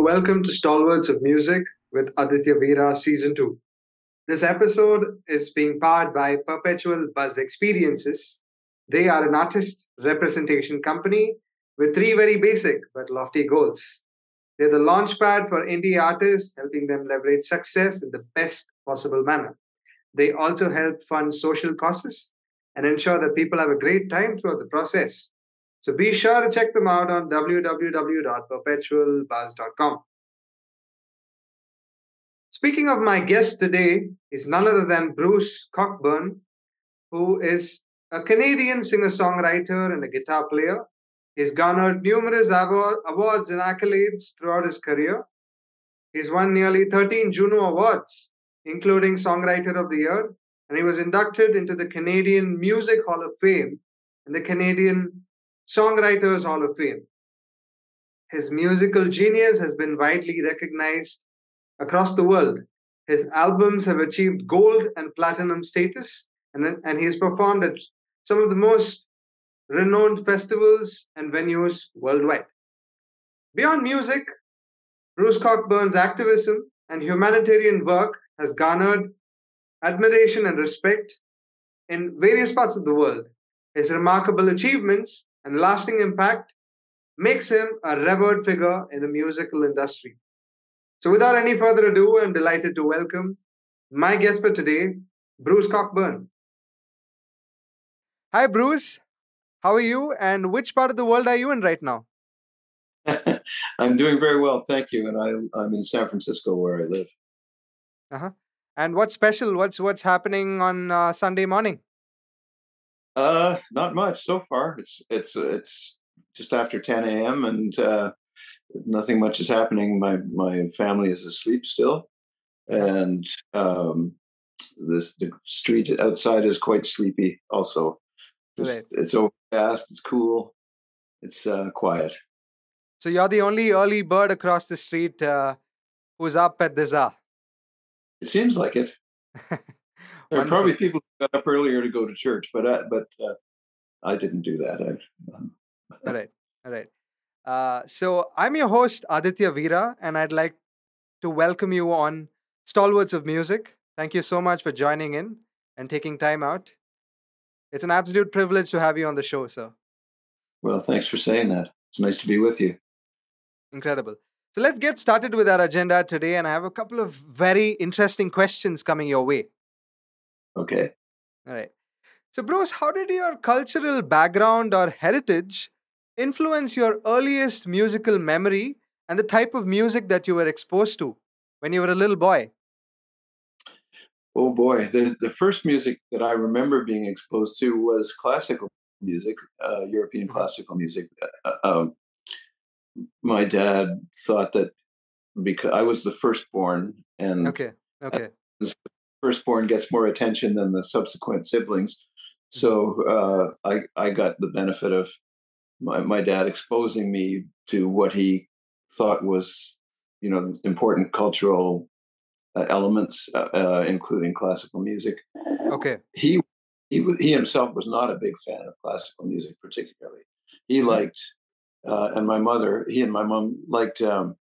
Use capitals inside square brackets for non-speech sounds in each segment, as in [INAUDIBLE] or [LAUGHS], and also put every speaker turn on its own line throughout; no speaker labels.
Welcome to Stalwarts of Music with Aditya Veera Season 2. This episode is being powered by Perpetual Buzz Experiences. They are an artist representation company with three very basic but lofty goals. They're the launchpad for indie artists, helping them leverage success in the best possible manner. They also help fund social causes and ensure that people have a great time throughout the process. So be sure to check them out on www.perpetualbuzz.com. Speaking of my guest today is none other than Bruce Cockburn, who is a Canadian singer-songwriter and a guitar player. He's garnered numerous awards and accolades throughout his career. He's won nearly 13 Juno Awards, including Songwriter of the Year, and he was inducted into the Canadian Music Hall of Fame and the Canadian Songwriters Hall of Fame. His musical genius has been widely recognized across the world. His albums have achieved gold and platinum status, and, and he has performed at some of the most renowned festivals and venues worldwide. Beyond music, Bruce Cockburn's activism and humanitarian work has garnered admiration and respect in various parts of the world. His remarkable achievements and lasting impact makes him a revered figure in the musical industry. So, without any further ado, I'm delighted to welcome my guest for today, Bruce Cockburn. Hi, Bruce. How are you? And which part of the world are you in right now? [LAUGHS]
I'm doing very well, thank you. And I, I'm in San Francisco, where I live.
Uh huh. And what's special? What's what's happening on uh, Sunday morning?
Uh, not much so far. It's it's it's just after 10 a.m. and uh, nothing much is happening. My my family is asleep still, and um, this the street outside is quite sleepy. Also, it's, right. it's overcast. It's cool. It's uh, quiet.
So you're the only early bird across the street uh, who's up at this hour.
It seems like it. [LAUGHS] There are probably people who got up earlier to go to church, but I, but uh, I didn't do that. I,
um, all right, all right. Uh, so I'm your host Aditya Veera, and I'd like to welcome you on Stalwarts of Music. Thank you so much for joining in and taking time out. It's an absolute privilege to have you on the show, sir.
Well, thanks for saying that. It's nice to be with you.
Incredible. So let's get started with our agenda today, and I have a couple of very interesting questions coming your way.
Okay.
All right. So, Bruce, how did your cultural background or heritage influence your earliest musical memory and the type of music that you were exposed to when you were a little boy?
Oh boy, the, the first music that I remember being exposed to was classical music, uh, European mm-hmm. classical music. Uh, um, my dad thought that because I was the firstborn, and
okay, okay,
firstborn gets more attention than the subsequent siblings. So uh, I I got the benefit of my, my dad exposing me to what he thought was you know important cultural uh, elements, uh, uh including classical music.
Okay.
He he he himself was not a big fan of classical music, particularly. He mm-hmm. liked, uh, and my mother, he and my mom liked um,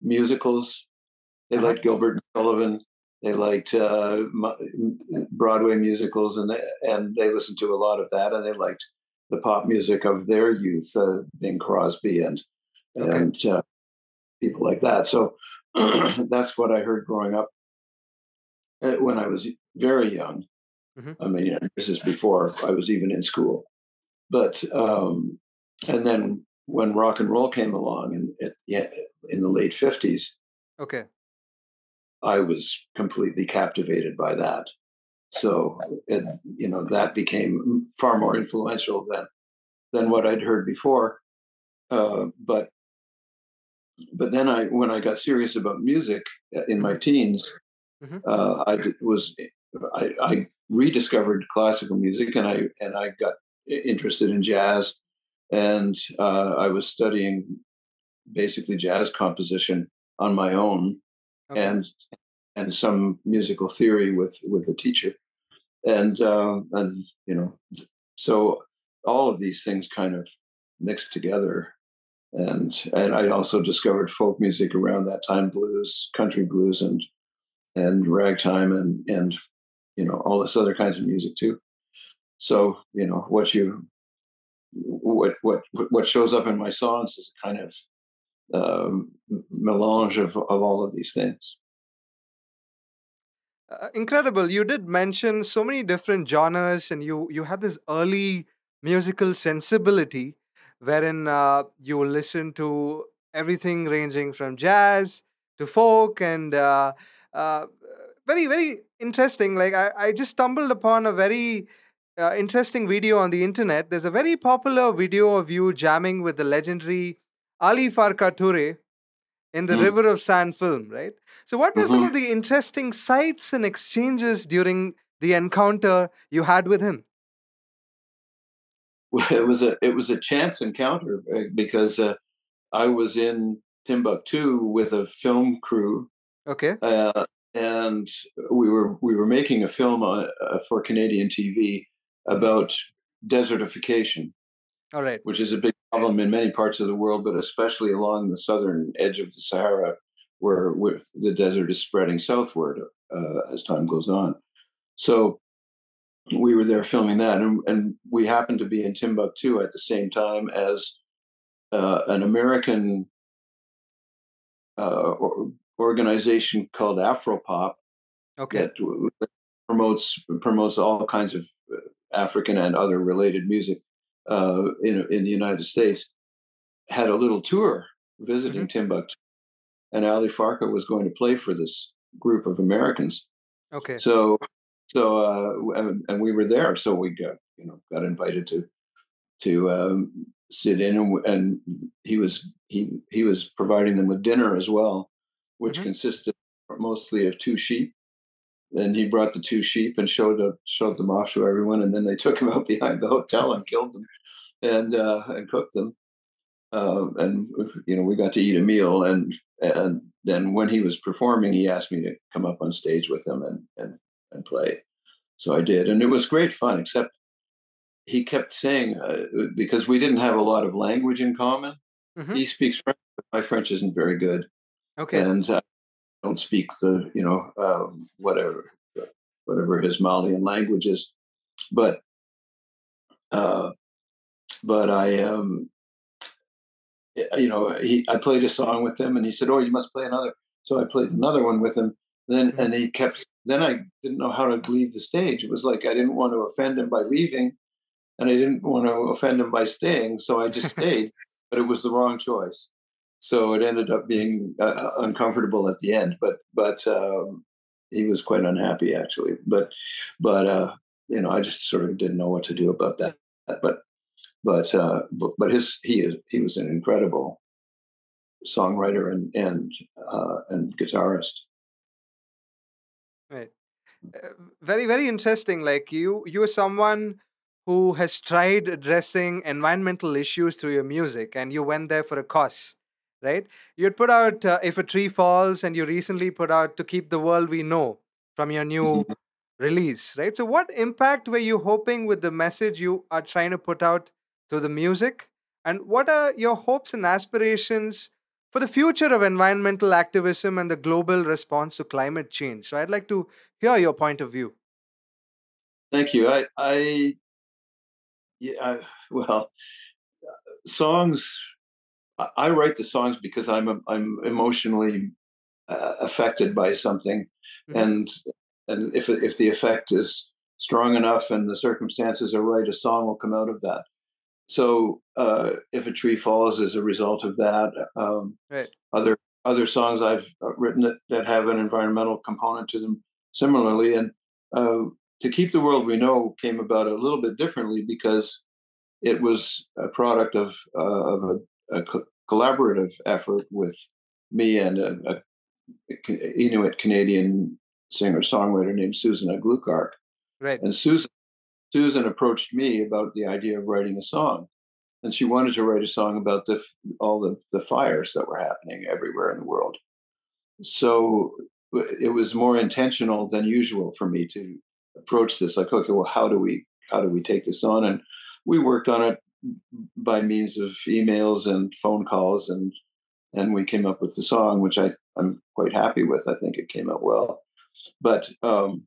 musicals. They uh-huh. liked Gilbert and Sullivan. They liked uh, Broadway musicals, and they, and they listened to a lot of that, and they liked the pop music of their youth, uh, Bing Crosby and okay. and uh, people like that. So [CLEARS THROAT] that's what I heard growing up uh, when I was very young. Mm-hmm. I mean, this is before I was even in school. But um, and then when rock and roll came along, in, in, in the late fifties,
okay,
I was completely captivated by that. So, it, you know, that became far more influential than than what I'd heard before. Uh, but but then I, when I got serious about music uh, in my teens, mm-hmm. uh, I was I, I, rediscovered classical music, and I and I got interested in jazz, and uh, I was studying basically jazz composition on my own okay. and and some musical theory with with a teacher, and uh, and you know, so all of these things kind of mixed together and and I also discovered folk music around that time, blues, country blues, and and ragtime, and and you know all this other kinds of music too. So you know what you what what what shows up in my songs is a kind of um, melange of, of all of these things.
Uh, incredible! You did mention so many different genres, and you you had this early musical sensibility, wherein uh, you listen to everything ranging from jazz to folk, and uh, uh very very interesting. Like I, I just stumbled upon a very uh, interesting video on the internet. There's a very popular video of you jamming with the legendary Ali Farka Touré in the mm. River of Sand film, right? So, what were mm-hmm. some of the interesting sights and exchanges during the encounter you had with him?
Well, [LAUGHS] it was a it was a chance encounter uh, because uh, I was in Timbuktu with a film crew.
Okay.
Uh, and we were we were making a film on, uh, for Canadian TV about desertification.
All right.
Which is a big problem in many parts of the world, but especially along the southern edge of the Sahara, where, where the desert is spreading southward uh, as time goes on. So we were there filming that, and, and, we happened to be in Timbuktu at the same time as uh, an American uh, organization called Afropop.
Okay.
That promotes promotes all kinds of African and other related music uh, in in the United States, had a little tour visiting mm-hmm. Timbuktu, and Ali Farka was going to play for this group of Americans.
Okay.
So, so uh, and, and we were there, so we got you know got invited to to um, sit in, and, and, he was he he was providing them with dinner as well, which mm-hmm. consisted mostly of two sheep then he brought the two sheep and showed up, showed them off to everyone, and then they [LAUGHS] took him out behind the hotel and killed them, and uh, and cooked them. Uh, and you know, we got to eat a meal, and and then when he was performing, he asked me to come up on stage with him and and and play. So I did, and it was great fun. Except he kept saying uh, because we didn't have a lot of language in common. Mm-hmm. He speaks French, but my French isn't very good.
Okay,
and uh, don't speak the you know um, whatever whatever his Malian language is, but uh, but I um, you know he I played a song with him and he said oh you must play another so I played another one with him. Then mm-hmm. and he kept then I didn't know how to leave the stage. It was like I didn't want to offend him by leaving and I didn't want to offend him by staying so I just [LAUGHS] stayed but it was the wrong choice so it ended up being uh, uncomfortable at the end. But but um, he was quite unhappy actually. But but uh, you know, I just sort of didn't know what to do about that. But but uh, but, his he he was an incredible songwriter and and uh, and guitarist.
Right. Uh, very very interesting. Like you you are someone who has tried addressing environmental issues through your music, and you went there for a cause right? You'd put out uh, If a Tree Falls, and you recently put out To Keep the World We Know from your new mm-hmm. release, right? So, what impact were you hoping with the message you are trying to put out through the music? And what are your hopes and aspirations for the future of environmental activism and the global response to climate change? So, I'd like to hear your point of view.
Thank you. I, I yeah, I, [LAUGHS] well, songs I write the songs because I'm I'm emotionally uh, affected by something, mm-hmm. and and if if the effect is strong enough and the circumstances are right, a song will come out of that. So uh, if a tree falls as a result of that, um,
right.
other other songs I've uh, written that, that have an environmental component to them similarly, and uh, to keep the world we know came about a little bit differently because it was a product of, uh, of a co- collaborative effort with me and a, a Inuit Canadian singer songwriter named Susan Aglukark.
Right.
And Susan Susan approached me about the idea of writing a song, and she wanted to write a song about the all the the fires that were happening everywhere in the world. So it was more intentional than usual for me to approach this like okay well how do we how do we take this on and we worked on it by means of emails and phone calls and and we came up with the song, which I I'm quite happy with. I think it came out well. But um,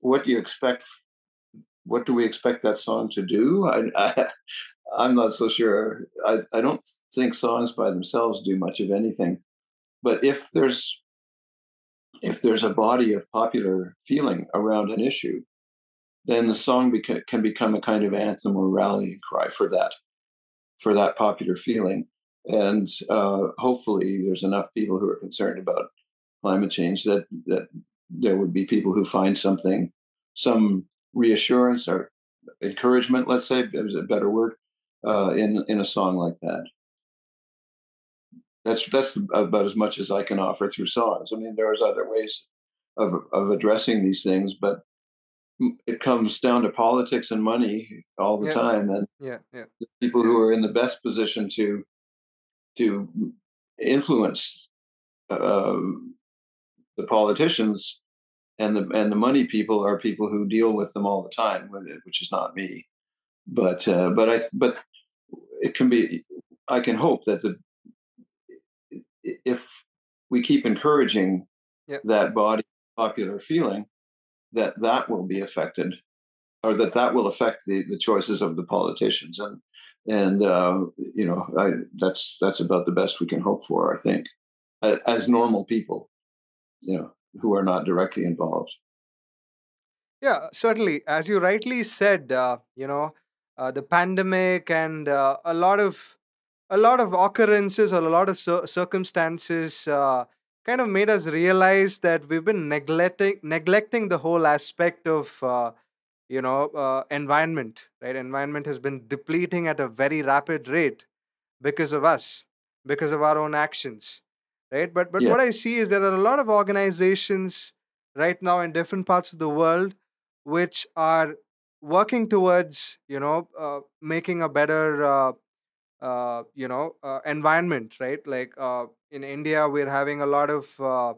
what do you expect? What do we expect that song to do? I, I [LAUGHS] I'm not so sure. I, I don't think songs by themselves do much of anything. But if there's if there's a body of popular feeling around an issue, then the song beca- can become a kind of anthem or rallying cry for that for that popular feeling. And uh, hopefully, there's enough people who are concerned about climate change that that there would be people who find something, some reassurance or encouragement, let's say, is a better word, uh, in in a song like that. That's that's about as much as I can offer through songs. I mean, there's other ways of of addressing these things, but it comes down to politics and money all the
Yeah,
time, and
yeah, yeah,
the people who are in the best position to to influence uh, the politicians and the and the money people are people who deal with them all the time, which is not me. But uh, but I but it can be. I can hope that the if we keep encouraging
yeah.
that body popular feeling, that that will be affected, or that that will affect the the choices of the politicians, and and uh, you know I, that's that's about the best we can hope for. I think as normal people, you know, who are not directly involved.
Yeah, certainly. As you rightly said, uh, you know, uh, the pandemic and uh, a lot of a lot of occurrences or a lot of cir- circumstances uh, kind of made us realize that we've been neglecting neglecting the whole aspect of uh, you know uh, environment. Right, environment has been depleting at a very rapid rate because of us, because of our own actions. Right, but but
Yeah.
what I see is there are a lot of organizations right now in different parts of the world which are working towards you know uh, making a better uh, you know uh, environment right like uh, in india we're having a lot of uh,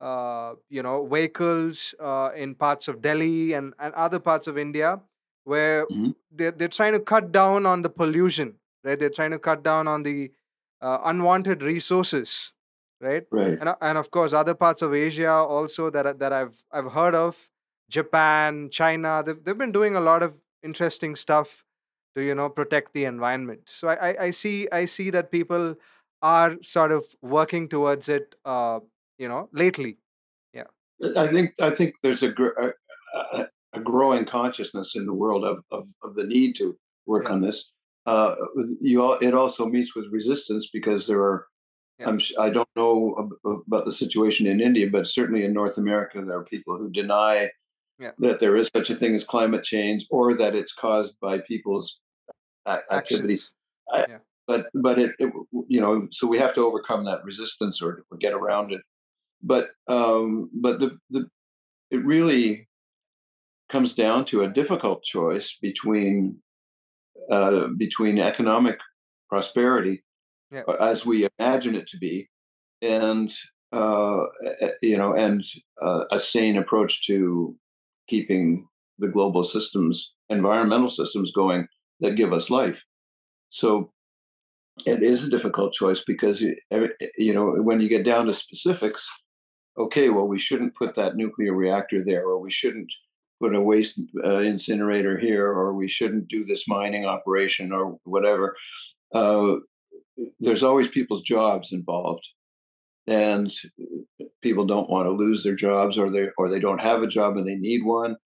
uh, you know vehicles uh, in parts of delhi and, and other parts of india where
Mhm.
they're, they're trying to cut down on the pollution right they're trying to cut down on the uh, unwanted resources right
Right.
and, and of course other parts of asia also that, that i've i've heard of japan china they've, they've been doing a lot of interesting stuff to you know protect the environment so i i, I see i see that people are sort of working towards it uh you know lately yeah
I think I think there's a gr- a, a, growing consciousness in the world of, of, of the need to work
yeah
on this. Uh, you all, it also meets with resistance because there are.
yeah
I'm, I don't know about the situation in India, but certainly in North America, there are people who deny
yeah
that there is such a thing as climate change or that it's caused by people's a- activity. I,
yeah
but but it, it you know so we have to overcome that resistance or, or get around it. But um, but the the it really comes down to a difficult choice between uh, between economic prosperity
yeah
uh, as we imagine it to be and uh, you know and uh, a sane approach to keeping the global systems environmental systems going that give us life. So it is a difficult choice because you, know when you get down to specifics okay well we shouldn't put that nuclear reactor there or we shouldn't put a waste uh, incinerator here or we shouldn't do this mining operation or whatever uh, there's always people's jobs involved and people don't want to lose their jobs or they or they don't have a job and they need one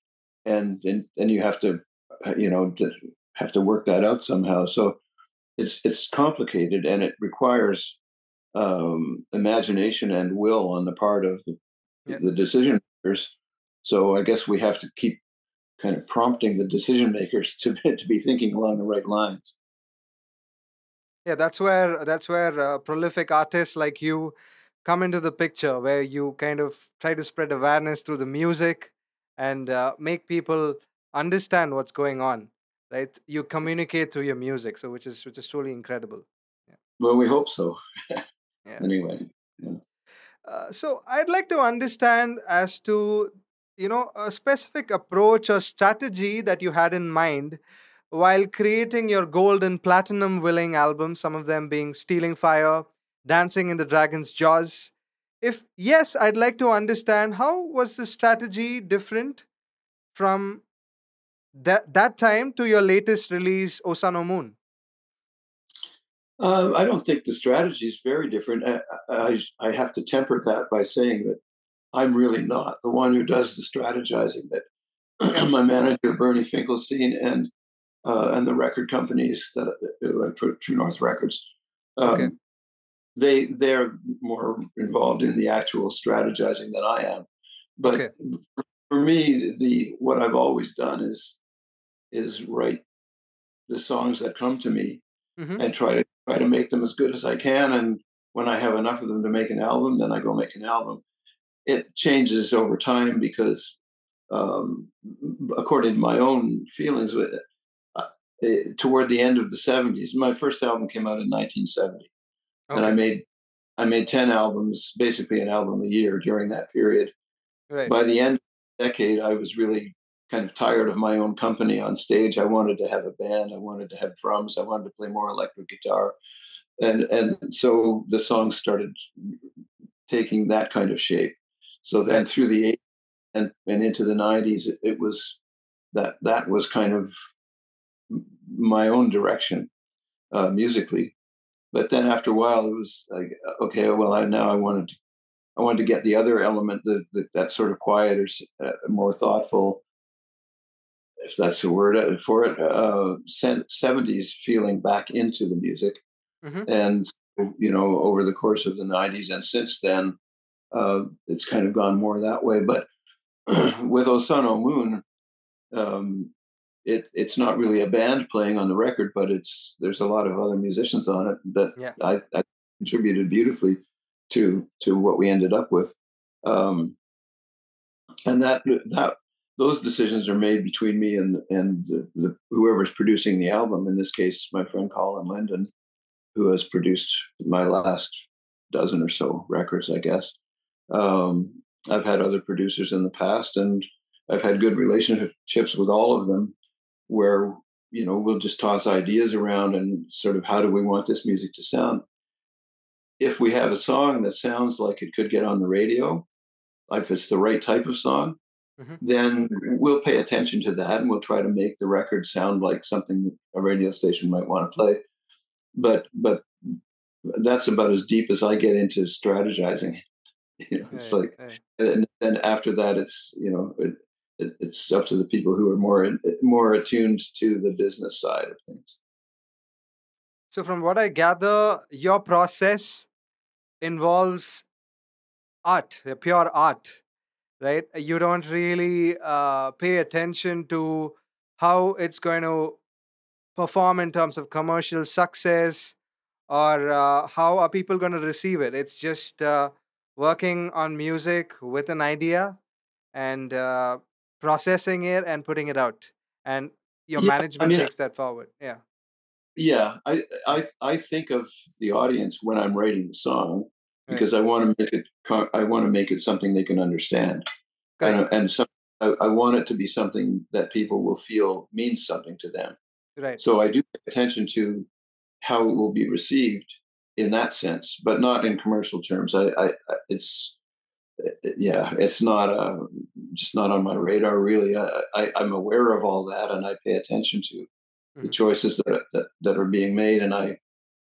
and then and you have to uh, you know to have to work that out somehow. So it's it's complicated and it requires um, imagination and will on the part of the, the decision makers. So i guess we have to keep kind of prompting the decision makers to, to be thinking along the right lines.
Yeah that's where that's where uh, prolific artists like you come into the picture where you kind of try to spread awareness through the music and uh, make people understand what's going on right? You communicate through your music so which is which is truly incredible. Yeah.
Well we hope so.
Yeah. [LAUGHS]
Anyway yeah.
uh, so i'd like to understand as to you know a specific approach or strategy that you had in mind while creating your gold and platinum willing albums, some of them being Stealing Fire, Dancing in the Dragon's Jaws. If yes, I'd like to understand how was the strategy different from that that time to your latest release, O Sun O Moon?
Um, I don't think the strategy is very different. I, I, I, have to temper that by saying that I'm really not the one who does the strategizing. That [CLEARS THROAT] my manager Bernie Finkelstein and uh, and the record companies that True North Records, um, okay. They they're more involved in the actual strategizing than I am. But okay. for me, the what I've always done is is write the songs that come to me mm-hmm. and try to try to make them as good as I can. And when I have enough of them to make an album, then I go make an album. It changes over time because, um, according to my own feelings, with it, uh, it, toward the end of the '70s, my first album came out in 1970, okay. and I made I made ten albums, basically an album a year during that period. Right. By the end of the decade, I was really kind of tired of my own company on stage. I wanted to have a band. I wanted to have drums. I wanted to play more electric guitar, and and so the songs started taking that kind of shape. So then through the 80s and and into the nineties, it, it, was that that was kind of my own direction uh, musically. But then after a while, it was like, okay, well, I, now I wanted to, I wanted to get the other element, that that sort of quieter, uh, more thoughtful, if that's the word uh, for it, uh, 70s feeling back into the music. Mm-hmm. And, you know, over the course of the 90s and since then, uh, it's kind of gone more that way. But [CLEARS THROAT] with O Sun O Moon, um, it, it's not really a band playing on the record, but it's there's a lot of other musicians on it that yeah. I, I, contributed beautifully to to what we ended up with. Um, and that that those decisions are made between me and and the, the, whoever's producing the album. In this case, my friend Colin Linden, who has produced my last dozen or so records, I guess. Um, I've had other producers in the past, and I've had good relationships with all of them, where you know we'll just toss ideas around and sort of how do we want this music to sound. If we have a song that sounds like it could get on the radio, if it's the right type of song, mm-hmm. then we'll pay attention to that and we'll try to make the record sound like something a radio station might want to play. But but that's about as deep as I get into strategizing. [LAUGHS] You know, it's like, and then after that, it's you know, it, it, it's up to the people who are more more attuned to the business side of things.
So, from what I gather, your process involves art, pure art right? You don't really uh, pay attention to how it's going to perform in terms of commercial success or uh, how are people going to receive it. It's just uh, working on music with an idea and uh, processing it and putting it out. And your yeah, management I mean, takes that forward. Yeah.
Yeah, I, I I think of the audience when I'm writing the song because right. I want to make it I want to make it something they can understand, and, and some, I, I, want it to be something that people will feel means something to them.
Right.
So I do pay attention to how it will be received in that sense, but not in commercial terms. I, I it's yeah, it's not uh, just not on my radar really. I, I am aware of all that, and I pay attention to mm-hmm. the choices that, that that are being made, and I,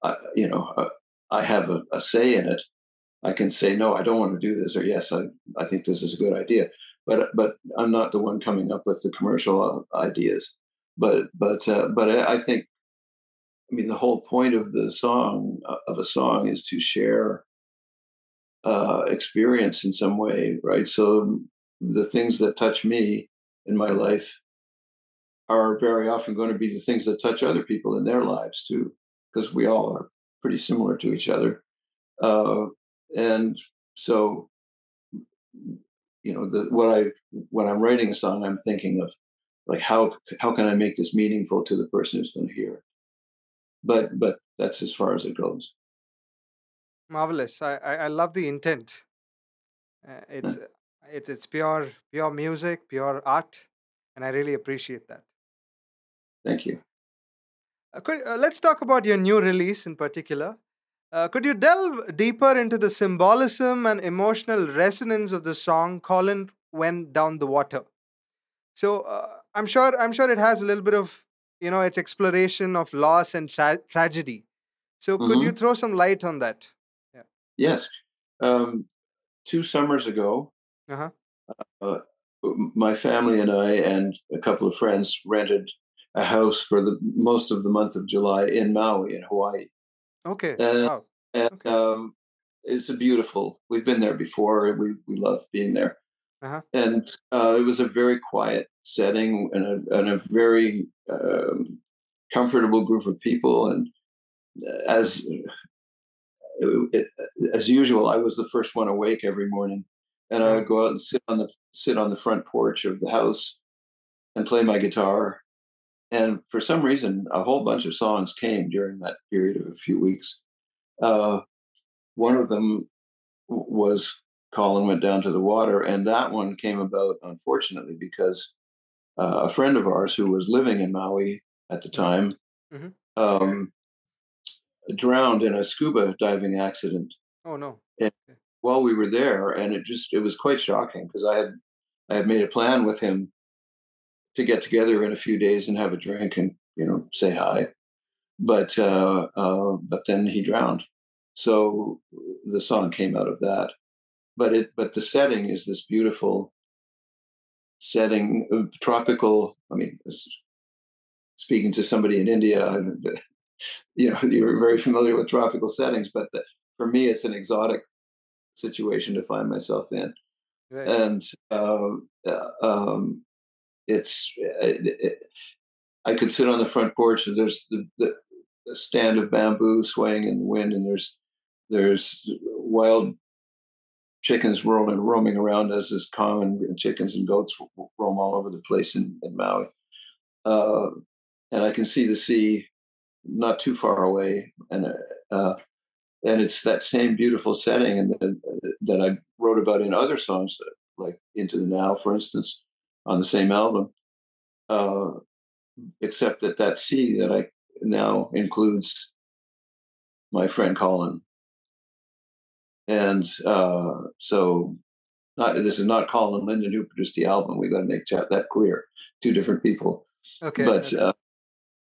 I you know, uh, I have a, a say in it I can say no, I don't want to do this, or yes, I, I think this is a good idea. But but I'm not the one coming up with the commercial uh, ideas. But but uh, but I think, I mean, the whole point of the song uh, of a song is to share uh, experience in some way, right? So the things that touch me in my life are very often going to be the things that touch other people in their lives too, because we all are pretty similar to each other. Uh, and so you know the, what i when i'm writing a song i'm thinking of like how how can i make this meaningful to the person who's going to hear it but but that's as far as it goes
marvelous i i, I love the intent uh, it's it's it's pure pure music pure art and i really appreciate that
Thank you.
Uh, could, uh, let's talk about your new release in particular. Uh, could you delve deeper into the symbolism and emotional resonance of the song "Colin Went Down the Water"? So uh, I'm sure I'm sure it has a little bit of you know its exploration of loss and tra- tragedy. So could
hmm
you throw some light on that?
Yes. Um, two summers ago,
Uh huh.
uh, my family and I and a couple of friends rented a house for the most of the month of July in Maui, in Hawaii,
Okay.
and,
Wow.
and
Okay.
um, it's a beautiful. We've been there before. and We we love being there,
Uh huh.
and uh, it was a very quiet setting and a, and a very um, comfortable group of people. And uh, as it, as usual, I was the first one awake every morning, and I would go out and sit on the sit on the front porch of the house and play my guitar. And for some reason, a whole bunch of songs came during that period of a few weeks. Uh, one of them was Colin went down to the water, and that one came about unfortunately because uh, a friend of ours who was living in Maui at the time
hmm
um, drowned in a scuba diving accident
Oh no.
and while we were there, and it just it was quite shocking because I had I had made a plan with him to get together in a few days and have a drink and you know say hi, but uh, uh, but then he drowned, so the song came out of that. But it but the setting is this beautiful setting, uh, tropical. I mean, speaking to somebody in India, you know, [LAUGHS] you're very familiar with tropical settings, but the, for me, it's an exotic situation to find myself in
Right.
and uh, uh, um, it's it, it, I could sit on the front porch and there's the, the, the stand of bamboo swaying in the wind and there's there's wild chickens roaming roaming around as is common and chickens and goats roam all over the place in, in Maui uh, and I can see the sea not too far away and uh, and it's that same beautiful setting and that, that I wrote about in other songs, like Into the Now, for instance, on the same album. Uh, except that that sea that I now includes my friend Colin, and uh, so not this is not Colin Linden who produced the album. We got to make that that clear. Two different people,
Okay.
but
Okay.
uh,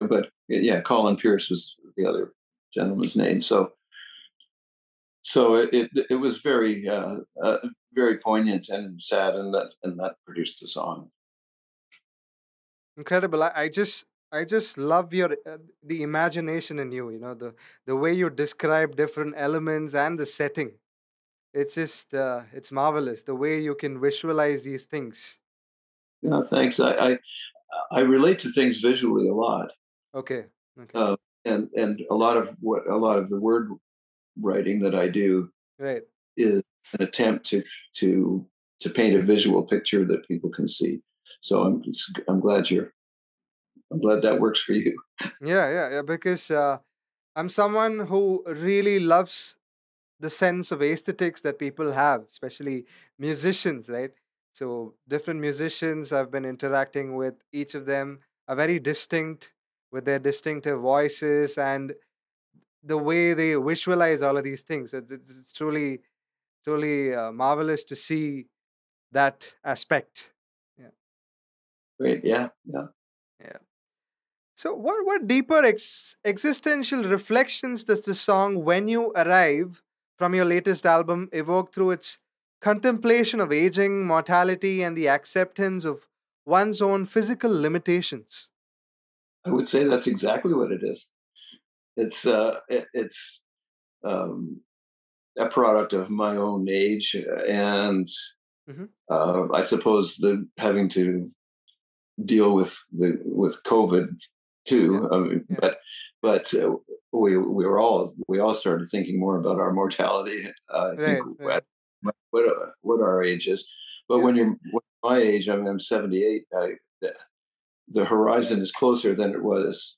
but yeah, Colin Pierce was the other gentleman's name. So so it it, it was very uh, uh, very poignant and sad, and that and that produced the song.
Incredible. I, I just I just love your uh, the imagination in you. You know the the way you describe different elements and the setting. It's just uh, it's marvelous the way you can visualize these things.
Yeah, thanks. I, I I relate to things visually a lot,
Okay. Okay.
uh, and and a lot of what a lot of the word writing that I do
Right.
is an attempt to to to paint a visual picture that people can see. So I'm I'm glad you're I'm glad that works for you.
Yeah. Yeah. Yeah. Because uh, I'm someone who really loves the sense of aesthetics that people have, especially musicians, right? So different musicians I've been interacting with, each of them are very distinct with their distinctive voices and the way they visualize all of these things. It's, it's truly, truly uh, marvelous to see that aspect. Yeah,
Great. Yeah. Yeah.
yeah. So, what what deeper ex- existential reflections does the song "When You Arrive" from your latest album evoke through its contemplation of aging, mortality, and the acceptance of one's own physical limitations?
I would say that's exactly what it is. It's uh, it, it's um, a product of my own age, uh, and
hmm
uh, I suppose the having to deal with the with COVID
Yeah,
too. I mean,
yeah,
but but uh, we we were all we all started thinking more about our mortality. Uh, I think
right, right,
what what uh, what our age is. But
yeah,
when you're when my age, I mean, I'm 78. I, the, horizon is closer than it was.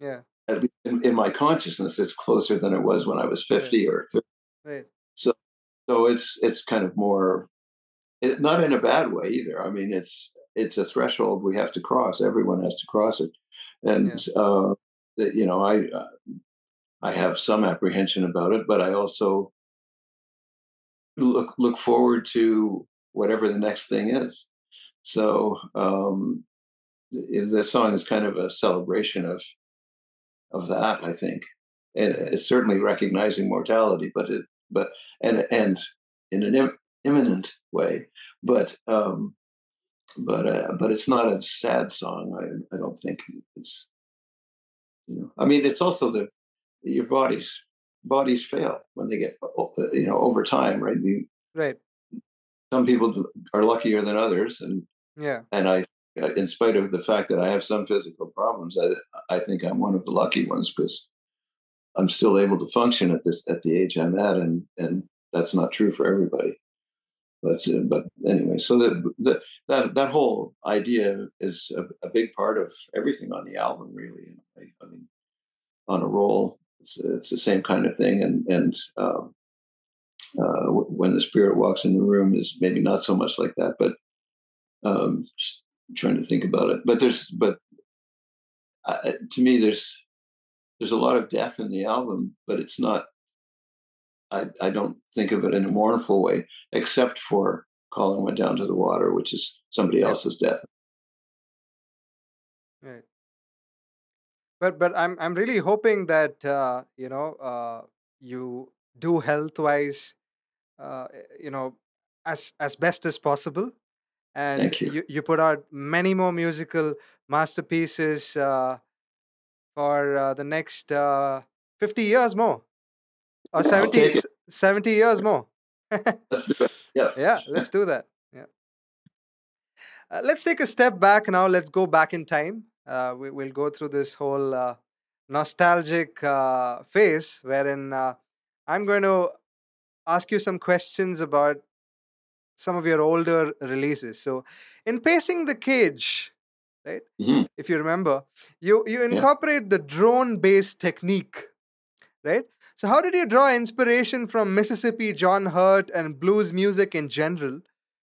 yeah,
At least in, in my consciousness, it's closer than it was when I was
right,
50 or 30.
right,
So so it's it's kind of more it, not in a bad way either. I mean, it's it's a threshold we have to cross. Everyone has to cross it. and yeah. uh, you know I uh, I have some apprehension about it, but I also look look forward to whatever the next thing is. So um, the song is kind of a celebration of of that, I think, and it's certainly recognizing mortality, but it but and and in an Im- imminent way, but um, but uh, but it's not a sad song. I I don't think it's you know. I mean, it's also the your bodies bodies fail when they get you know over time, right? You,
right.
Some people are luckier than others, and
yeah.
And I, in spite of the fact that I have some physical problems, I I think I'm one of the lucky ones because I'm still able to function at this at the age I'm at, and and that's not true for everybody. But uh, but anyway, so that that that that whole idea is a, a, big part of everything on the album, really. I, I mean, on a roll, it's, it's the same kind of thing, and and um, uh, when the spirit walks in the room is maybe not so much like that, but um, just trying to think about it. But there's but uh, to me, there's there's a lot of death in the album, but it's not I, I don't think of it in a mournful way, except for Colin went down to the water, which is somebody else's death.
Right. But but I'm I'm really hoping that uh, you know uh, you do health wise, uh, you know, as as best as possible, and
you.
you. you put out many more musical masterpieces uh, for uh, the next uh, fifty years more or 70, 70 years [LAUGHS] more. [LAUGHS]
let's do it. Yeah.
Yeah, let's do that. Yeah. Uh, let's take a step back now. Let's go back in time. Uh, we, will go through this whole uh, nostalgic uh, phase wherein uh, I'm going to ask you some questions about some of your older releases. So, in Pacing the Cage, right?
Mm-hmm.
If you remember, you you incorporate yeah. the drone based technique, right? So, how did you draw inspiration from Mississippi John Hurt and blues music in general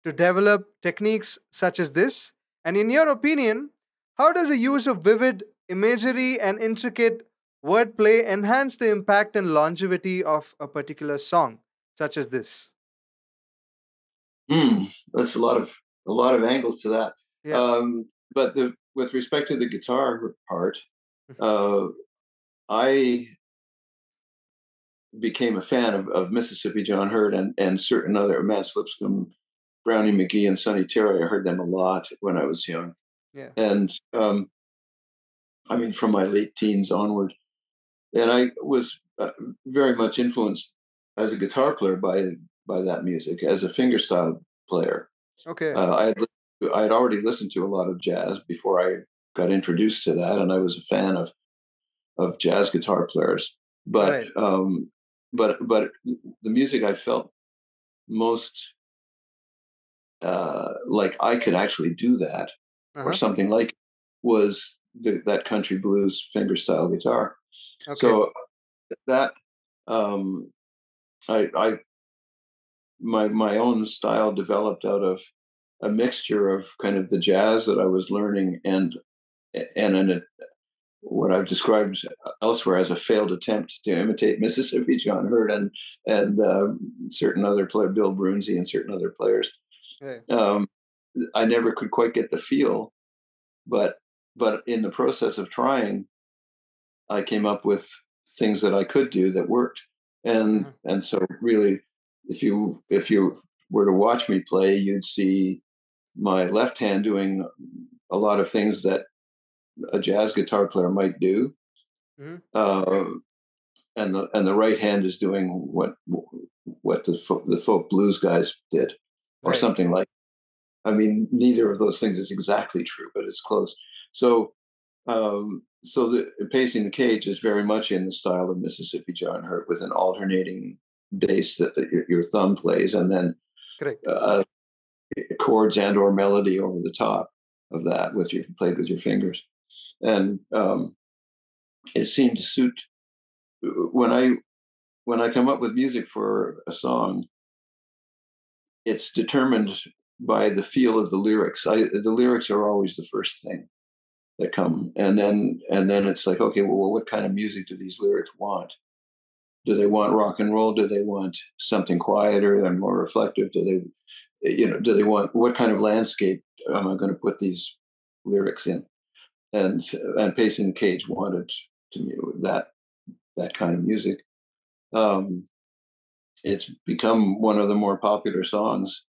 to develop techniques such as this? And in your opinion, how does the use of vivid imagery and intricate wordplay enhance the impact and longevity of a particular song, such as this?
Mm, that's a lot of a lot of angles to that.
Yeah.
Um, but the, with respect to the guitar part, mm-hmm. uh, I became a fan of, of Mississippi John Hurt and, and certain other Mance Lipscomb, Brownie McGhee, and Sonny Terry. I heard them a lot when I was young.
Yeah.
And um, I mean, from my late teens onward. And I was uh, very much influenced as a guitar player by by that music, as a fingerstyle player.
Okay.
Uh, I had I had already listened to a lot of jazz before I got introduced to that, and I was a fan of of jazz guitar players. But right. um, but but the music I felt most uh, like I could actually do that uh-huh. or something like was the, that country blues fingerstyle guitar. Okay. So that um, I, I my my own style developed out of a mixture of kind of the jazz that I was learning and and an what I've described elsewhere as a failed attempt to imitate [LAUGHS] Mississippi John Hurt and and uh, certain other player, Bill Broonzy and certain other players. Um, I never could quite get the feel, but but in the process of trying, I came up with things that I could do that worked, and mm-hmm. and so really, if you if you were to watch me play, you'd see my left hand doing a lot of things that a jazz guitar player might do. Mm-hmm. Uh, and the and the right hand is doing what what the folk, the folk blues guys did, or right. something like. I mean, neither of those things is exactly true, but it's close. So, um, so the pacing the cage is very much in the style of Mississippi John Hurt, with an alternating bass that your, your thumb plays, and then uh, chords and or melody over the top of that with your played with your fingers and um, it seemed to suit when I when I come up with music for a song. It's determined by the feel of the lyrics. I, the lyrics are always the first thing that come, and then and then it's like, okay, well, what kind of music do these lyrics want? Do they want rock and roll? Do they want something quieter and more reflective? Do they, you know, do they want what kind of landscape am I going to put these lyrics in? And and Pacing Cage wanted to me that that kind of music. Um, it's become one of the more popular songs,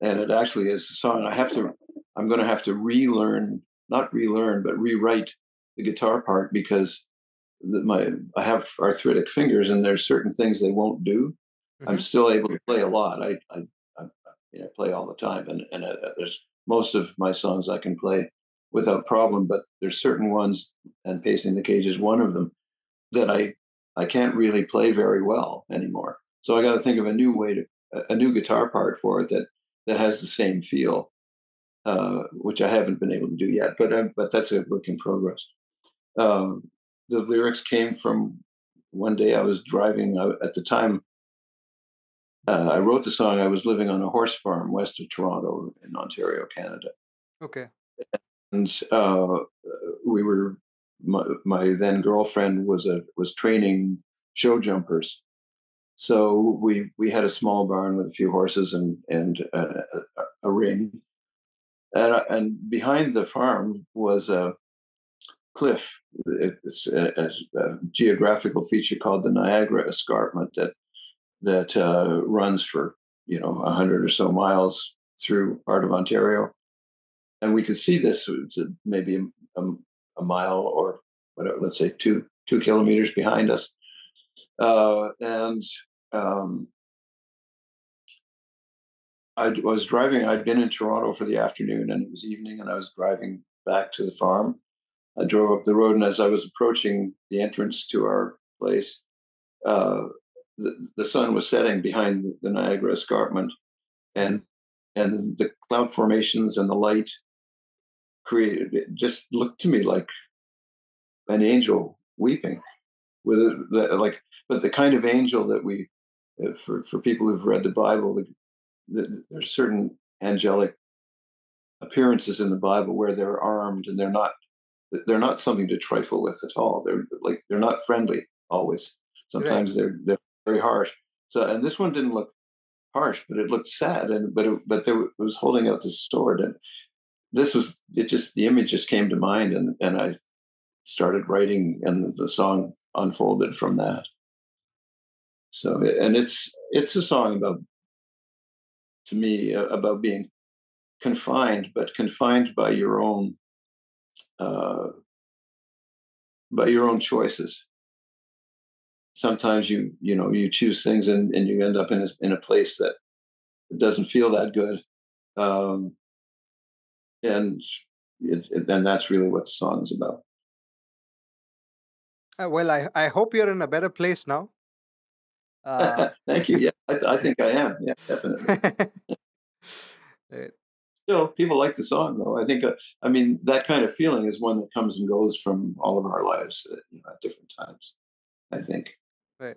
and it actually is a song I have to. I'm going to have to relearn, not relearn, but rewrite the guitar part because my I have arthritic fingers, and there's certain things they won't do. Mm-hmm. I'm still able to play a lot. I I, I, you know, play all the time, and and uh, there's most of my songs I can play without problem. But there's certain ones, and pacing the cage is one of them that I I can't really play very well anymore. So I got to think of a new way to a new guitar part for it that that has the same feel, uh, which I haven't been able to do yet. But uh, but that's a work in progress. Um, the lyrics came from one day I was driving uh, at the time. Uh, I wrote the song. I was living on a horse farm west of Toronto in Ontario, Canada.
Okay.
And uh, we were my, my then girlfriend was a was training show jumpers, so we we had a small barn with a few horses and and a, a, a ring, and and behind the farm was a cliff. It's a, a, geographical feature called the Niagara Escarpment that that uh, runs for you know a hundred or so miles through part of Ontario, and we could see this maybe a, a, mile or whatever, let's say two two kilometers behind us, uh, and um, I was driving. I'd been in Toronto for the afternoon, and it was evening, and I was driving back to the farm I drove up the road, and as I was approaching the entrance to our place, uh, the, the sun was setting behind the Niagara Escarpment, and and the cloud formations and the light created it just looked to me like an angel weeping with the, like but the kind of angel that we uh, for for people who've read the bible the, the, there's certain angelic appearances in the bible where they're armed and they're not they're not something to trifle with at all. They're like they're not friendly always. Sometimes right. they're they're very harsh. So and this one didn't look harsh, but it looked sad. And but it, but there, it was holding out this sword, and this was it. Just the image just came to mind, and and I started writing, and the song unfolded from that. So and it's it's a song about to me about being confined, but confined by your own uh, by your own choices. Sometimes you you know you choose things and, and you end up in a, in a place that doesn't feel that good, um, and it, it, and that's really what the song is about.
Uh, well, I I hope you're in a better place now.
Uh... [LAUGHS] Thank you. Yeah, I, I, think I am. Yeah, [LAUGHS] definitely. [LAUGHS] still people like the song though. I think uh, I mean that kind of feeling is one that comes and goes from all of our lives uh, you know, at different times. I think.
Right.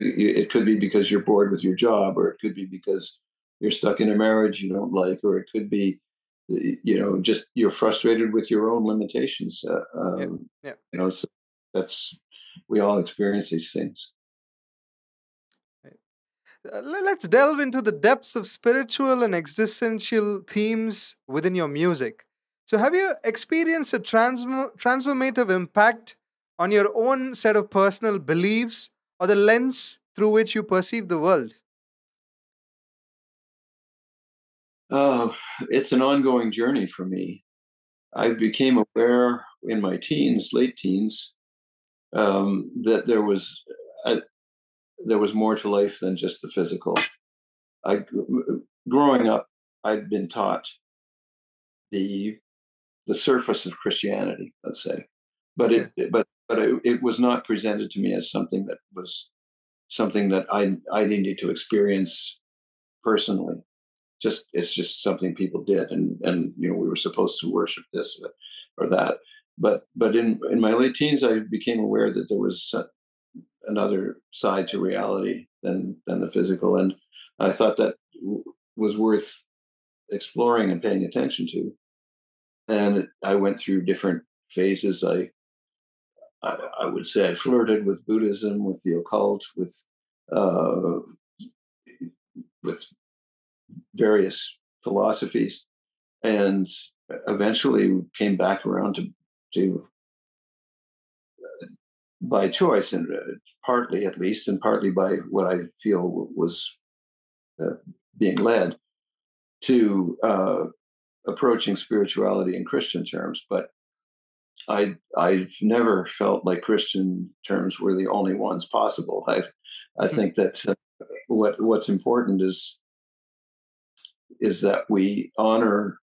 It, it could be because you're bored with your job, or it could be because you're stuck in a marriage you don't like, or it could be you know just you're frustrated with your own limitations. Uh, um,
yeah. yeah.
You know, so that's we all experience these things.
Uh, let's delve into the depths of spiritual and existential themes within your music. So, have you experienced a transform- transformative impact on your own set of personal beliefs or the lens through which you perceive the world?
Uh, it's an ongoing journey for me. I became aware in my teens, late teens, um, that there was a, there was more to life than just the physical. I growing up, I'd been taught the the surface of Christianity, let's say, but it but but it, it, was not presented to me as something that was something that I I needed to experience personally. Just it's just something people did, and and you know we were supposed to worship this or that. But but in in my late teens, I became aware that there was another side to reality than than the physical. And i thought that w- was worth exploring and paying attention to. And i went through different phases. I, I, I would say I flirted with Buddhism, with the occult, with uh, with various philosophies, and eventually came back around to to by choice and uh, partly at least and partly by what i feel was uh, being led to uh, approaching spirituality in christian terms but i i've never felt like christian terms were the only ones possible i i hmm. think that uh, what what's important is is that we honor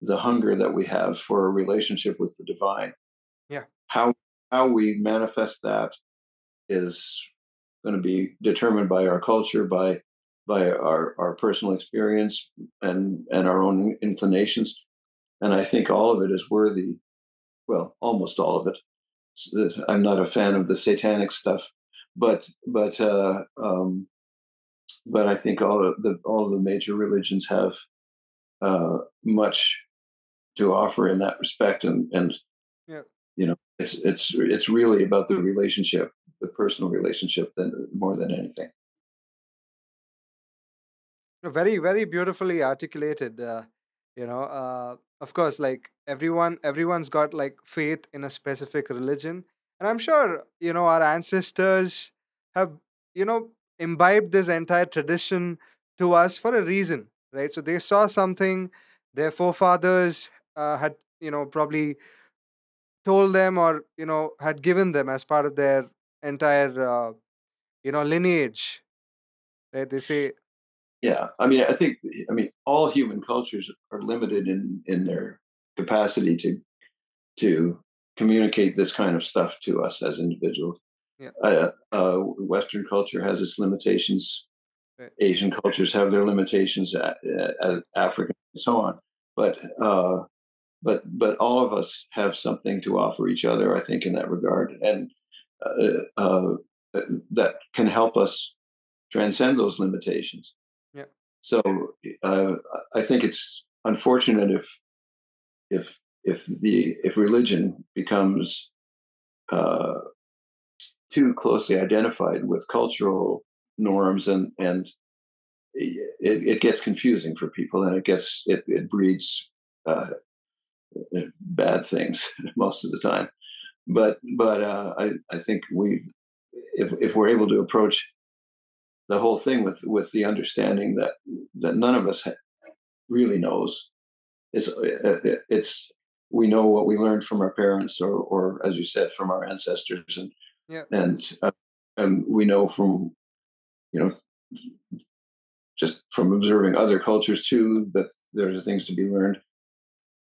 the hunger that we have for a relationship with the divine.
Yeah.
How how we manifest that is going to be determined by our culture, by by our, our personal experience and and our own inclinations. And I think all of it is worthy, well, almost all of it. I'm not a fan of the satanic stuff, but but uh, um, but I think all of the all of the major religions have uh, much to offer in that respect, and and
yeah.
It's it's it's really about the relationship, the personal relationship, than more than anything.
Very very beautifully articulated. Uh, you know, uh, of course, like everyone everyone's got like faith in a specific religion, and I'm sure you know our ancestors have you know imbibed this entire tradition to us for a reason, right? So they saw something their forefathers uh, had, you know, probably told them or, you know, had given them as part of their entire, uh, you know, lineage. Right? They say.
Yeah, I mean, I think, I mean, all human cultures are limited in in their capacity to to communicate this kind of stuff to us as individuals.
Yeah.
Uh, uh, Western culture has its limitations. Right. Asian cultures have their limitations. Uh, uh, African and so on. But uh, but but all of us have something to offer each other. I think in that regard, and uh, that can help us transcend those limitations.
Yeah.
So I think it's unfortunate if if if the if religion becomes uh, too closely identified with cultural norms and and it, it gets confusing for people and it gets it, it breeds uh, bad things [LAUGHS] most of the time but but uh, I, I think we if, if we're able to approach the whole thing with with the understanding that that none of us really knows it's uh, it's we know what we learned from our parents or or as you said from our ancestors and
yeah.
And uh, and we know from you know just from observing other cultures too that there are things to be learned.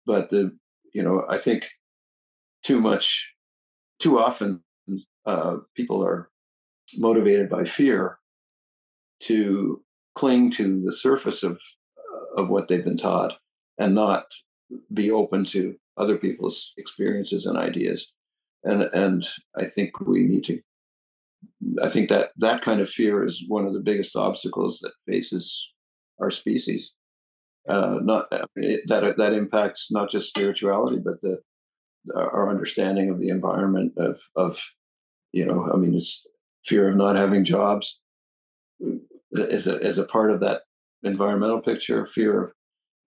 But the you know I think too much, too often uh, people are motivated by fear to cling to the surface of uh, of what they've been taught and not be open to other people's experiences and ideas and and I think we need to. I think that that kind of fear is one of the biggest obstacles that faces our species. Uh, not it, that that impacts not just spirituality, but the our understanding of the environment of of you know. I mean, it's fear of not having jobs is a as a part of that environmental picture. Fear of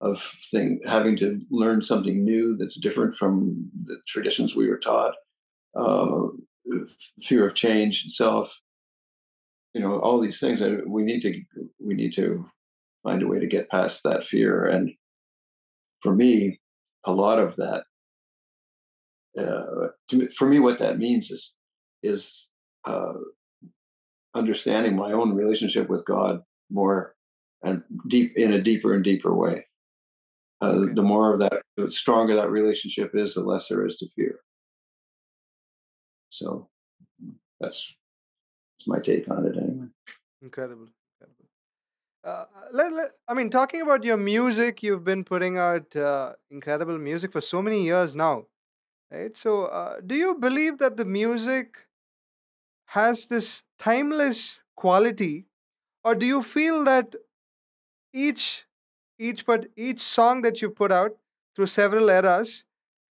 of thing having to learn something new that's different from the traditions we were taught uh, fear of change itself. You know, all these things. that we need to we need to find a way to get past that fear. And for me, a lot of that. Uh, to, for me, what that means is is uh, understanding my own relationship with God more and deep in a deeper and deeper way. Uh, okay. The more of that, the stronger that relationship is, the less there is to fear. So that's, that's my take on it anyway.
Incredible. Incredible. Uh, let, let, I mean, talking about your music, you've been putting out uh, incredible music for so many years now, right? So, uh, do you believe that the music has this timeless quality, or do you feel that each each but each song that you put out through several eras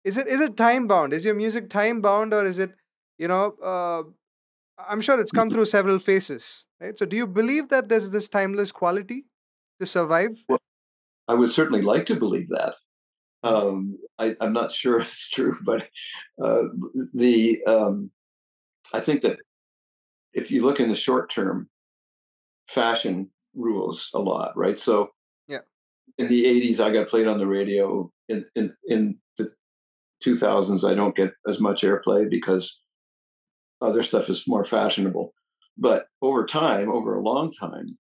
is it is it time bound? Is your music time bound, or is it, you know, uh, I'm sure it's come through several phases, right? So, do you believe that there's this timeless quality to survive?
Well, I would certainly like to believe that. Um, I, am not [LAUGHS] sure it's true, but uh, the um, I think that if you look in the short term, fashion rules a lot, right? So,
yeah,
in the '80s, I got played on the radio. In in in the 2000s, I don't get as much airplay because other stuff is more fashionable. But over time, over a long time,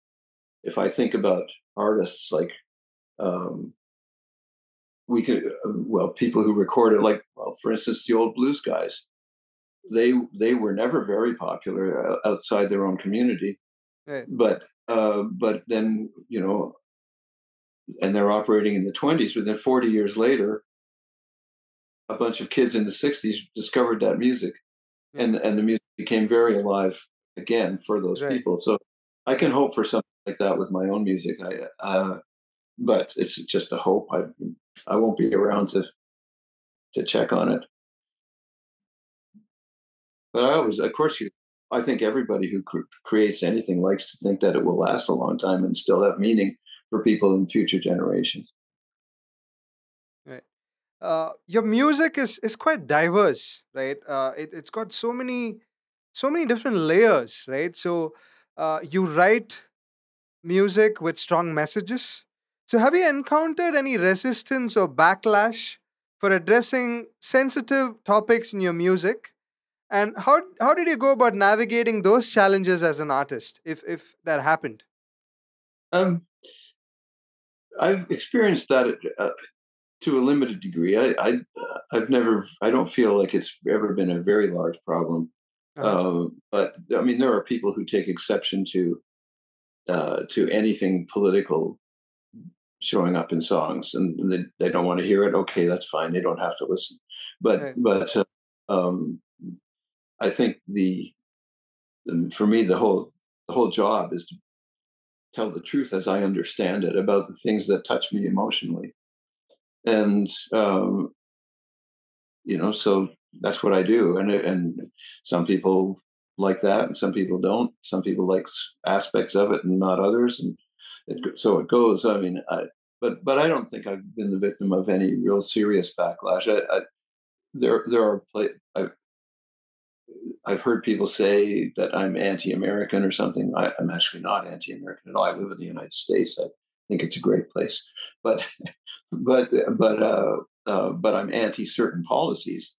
if I think about artists like um, we could uh, well people who recorded like well for instance the old blues guys they they were never very popular uh, outside their own community
right.
but uh, but then you know and they're operating in the 20s but then 40 years later a bunch of kids in the 60s discovered that music yeah. and and the music became very alive again for those right. people so i can hope for something like that with my own music i uh, but it's just a hope i I won't be around to to check on it. But I always, of course, you. I think everybody who cr- creates anything likes to think that it will last a long time and still have meaning for people in future generations.
Right. Uh, your music is is quite diverse, right? Uh, it, it's got so many so many different layers, right? So uh, you write music with strong messages so, have you encountered any resistance or backlash for addressing sensitive topics in your music? And how, how did you go about navigating those challenges as an artist, if, if that happened?
Um, I've experienced that uh, to a limited degree. I, I, have never, I don't feel like it's ever been a very large problem. Uh-huh. Uh, but I mean, there are people who take exception to uh, to anything political showing up in songs and they, they don't want to hear it okay that's fine they don't have to listen but right. but uh, um, i think the, the, for me the whole the whole job is to tell the truth as i understand it about the things that touch me emotionally and um, you know so that's what i do and and some people like that and some people don't some people like aspects of it and not others and it, so it goes. I mean, I, but but I don't think I've been the victim of any real serious backlash. I, I, there there are I've, I've heard people say that I'm anti-American or something. I, am actually not anti-American at all. I live in the United States. I think it's a great place, but [LAUGHS] but but uh, uh, but I'm anti certain policies.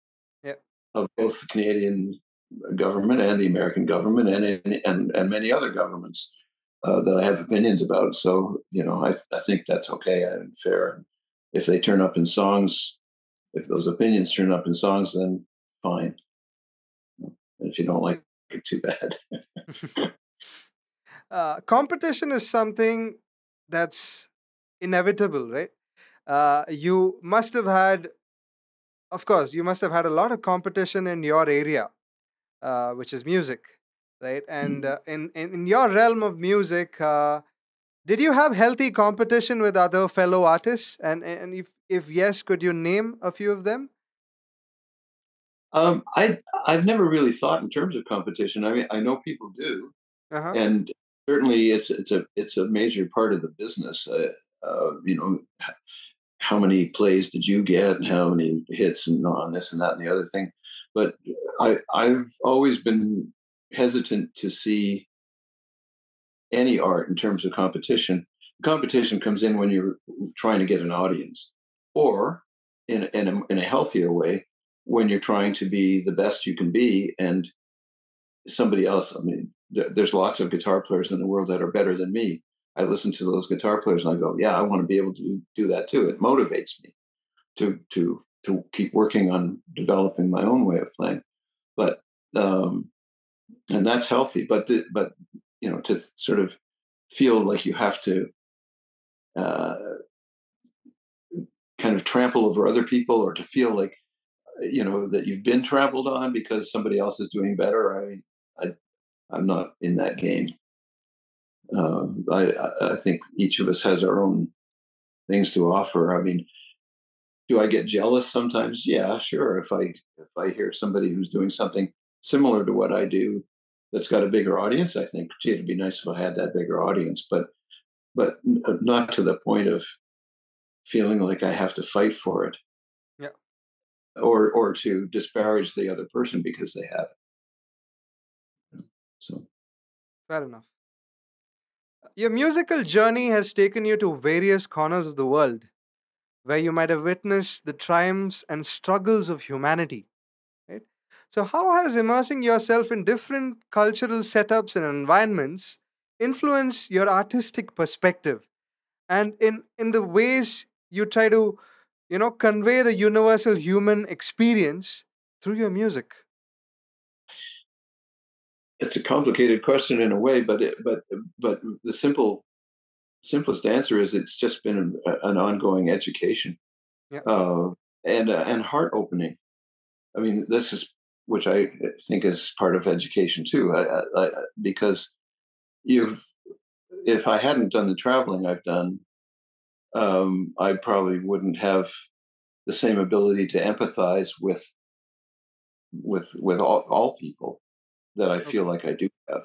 Of both the Canadian government and the American government and and and many other governments uh, that I have opinions about. So you know, I I think that's okay and fair. If they turn up in songs, if those opinions turn up in songs, then fine. And if you don't like it, too bad. [LAUGHS]
uh, competition is something that's inevitable, right? Uh, you must have had, of course, you must have had a lot of competition in your area, uh, which is music right? And
Mm.
uh, in, in your realm of music, uh, did you have healthy competition with other fellow artists? And and if if yes, could you name a few of them?
Um, I I've never really thought in terms of competition. I mean, I know people do,
Uh huh.
and certainly it's it's a it's a major part of the business. Uh, uh, you know, how many plays did you get, and how many hits, and on this and that and the other thing. But I I've always been hesitant to see any art in terms of competition. Competition comes in when you're trying to get an audience, or in in a, in a healthier way when you're trying to be the best you can be, and somebody else. I mean, there's lots of guitar players in the world that are better than me. I listen to those guitar players and I go, yeah, I want to be able to do that too. It motivates me to to to keep working on developing my own way of playing. But um, and that's healthy. But the, but you know, to sort of feel like you have to uh, kind of trample over other people, or to feel like you know that you've been trampled on because somebody else is doing better. I I I'm not in that game. Um, I I think each of us has our own things to offer. I mean, do I get jealous sometimes? Yeah, sure. If I if I hear somebody who's doing something similar to what I do that's got a bigger audience, I think, gee, it'd be nice if I had that bigger audience. But but uh, not to the point of feeling like I have to fight for it.
Yeah.
Or or to disparage the other person because they have it. So
fair enough. Your musical journey has taken you to various corners of the world where you might have witnessed the triumphs and struggles of humanity. Right? So, how has immersing yourself in different cultural setups and environments influenced your artistic perspective and in, in the ways you try to you know convey the universal human experience through your music
it's a complicated question in a way but it, but but the simple simplest answer is it's just been an, an ongoing education
yeah.
uh, and uh, and heart opening i mean this is which i think is part of education too I, I, because you've if i hadn't done the traveling i've done um, I probably wouldn't have the same ability to empathize with with with all, all people that I feel like I do have.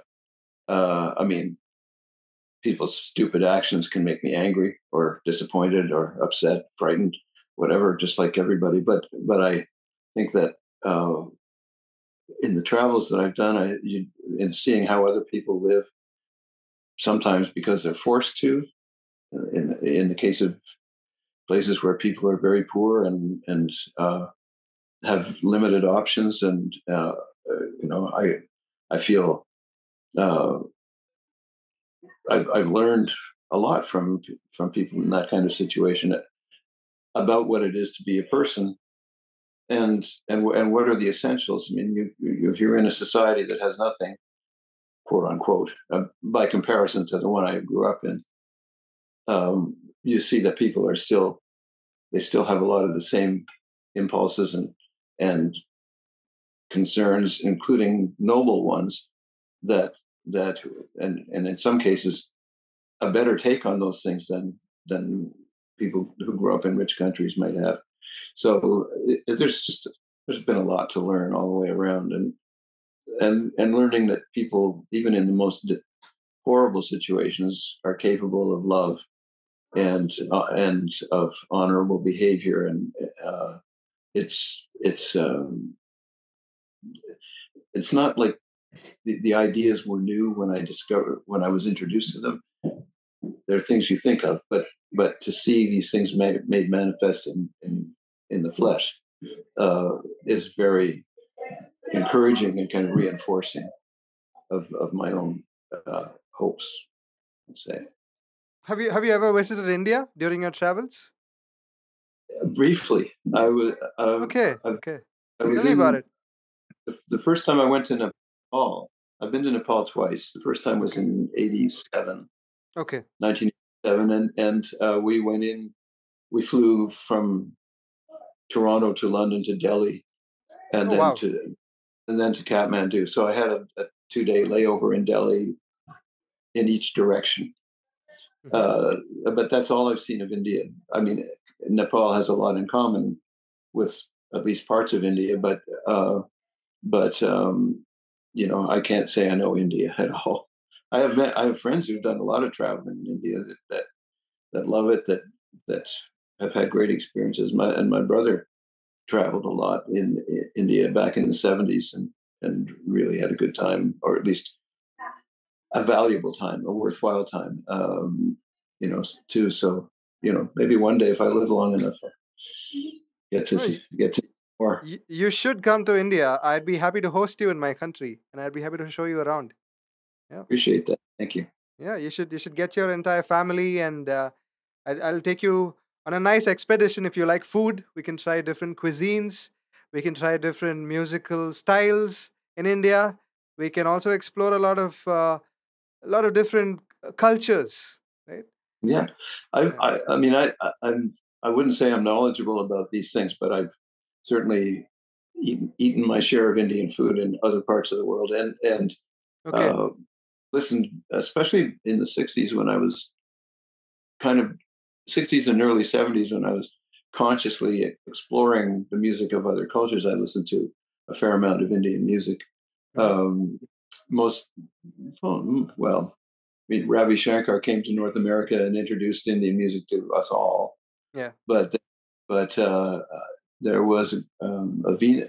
Uh, I mean, people's stupid actions can make me angry or disappointed or upset, frightened, whatever, just like everybody. But but I think that uh, in the travels that I've done, I you, in seeing how other people live, sometimes because they're forced to, in in the case of places where people are very poor and and uh, have limited options, and uh, uh, you know, I I feel uh, I've I've learned a lot from from people in that kind of situation about what it is to be a person. And and and what are the essentials? I mean you, you, if you're in a society that has nothing quote unquote uh, by comparison to the one i grew up in um, you see that people are still they still have a lot of the same impulses and and concerns, including noble ones that that and and in some cases a better take on those things than than people who grew up in rich countries might have. So it, there's just there's been a lot to learn all the way around, and and and learning that people even in the most horrible situations are capable of love and uh, and of honorable behavior and uh, it's it's um, it's not like the, the ideas were new when I discovered when I was introduced to them. There are things you think of, but but to see these things made, made manifest in, in in the flesh uh, is very encouraging and kind of reinforcing of of my own uh, hopes. Let's say.
Have you have you ever visited India during your travels?
Briefly, I was. Um,
okay. I, okay.
I was
Tell me about it.
The, the, first time I went to Nepal, I've been to Nepal twice. The first time was in '87.
Okay.
1987, and and uh, we went in. We flew from Toronto to London to Delhi, and oh, then wow. to and then to Kathmandu. So I had a, a two day layover in Delhi in each direction Mm-hmm. Uh, but that's all I've seen of India. I mean, Nepal has a lot in common with at least parts of India, but uh, but um, you know, I can't say I know India [LAUGHS] at all. I have met, I have friends who've done a lot of traveling in India that that, that love it, that that have had great experiences. My and my brother traveled a lot in, in India back in the seventies and and really had a good time, or at least a valuable time, a worthwhile time, um, you know, too. So, you know, maybe one day if I live long enough, get to see, get to more.
You should come to India. I'd be happy to host you in my country, and I'd be happy to show you around.
Yeah, appreciate that. Thank you.
Yeah, you should you should get your entire family, and uh, I, I'll take you on a nice expedition. If you like food, we can try different cuisines. We can try different musical styles in India. We can also explore a lot of uh, a lot of different cultures, right?
Yeah, I, I, I mean, I, I'm, I wouldn't say I'm knowledgeable about these things, but I've certainly eaten, eaten my share of Indian food in other parts of the world, and and okay. uh, listened, especially in the '60s when I was kind of '60s and early '70s when I was consciously exploring the music of other cultures. I listened to a fair amount of Indian music. Um, most well, I mean, Ravi Shankar came to North America and introduced Indian music to us all.
Yeah.
But but uh, there was um, a Veena,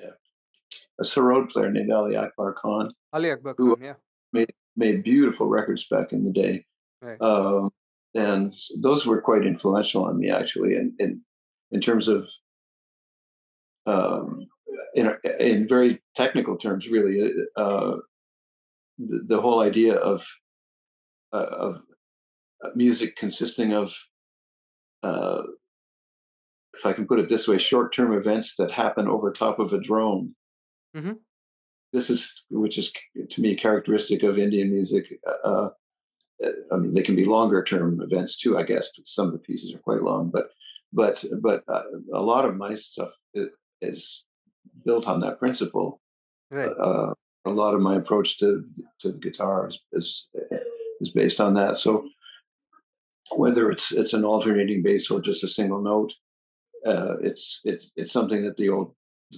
a sarod player named Ali Akbar Khan.
Ali Akbar Khan, yeah.
Made made beautiful records back in the day.
Right.
Um, and those were quite influential on me actually, in in, in terms of um, in in very technical terms, really, uh, the, the whole idea of uh, of music consisting of, uh, if I can put it this way, short-term events that happen over top of a drone.
Mm-hmm.
This is, which is to me characteristic of Indian music. Uh, uh, I mean, they can be longer-term events too, I guess. Some of the pieces are quite long, but but but uh, a lot of my stuff is built on that principle.
Right.
Uh, a lot of my approach to to the guitar is, is is based on that. So whether it's it's an alternating bass or just a single note, uh, it's it's it's something that the old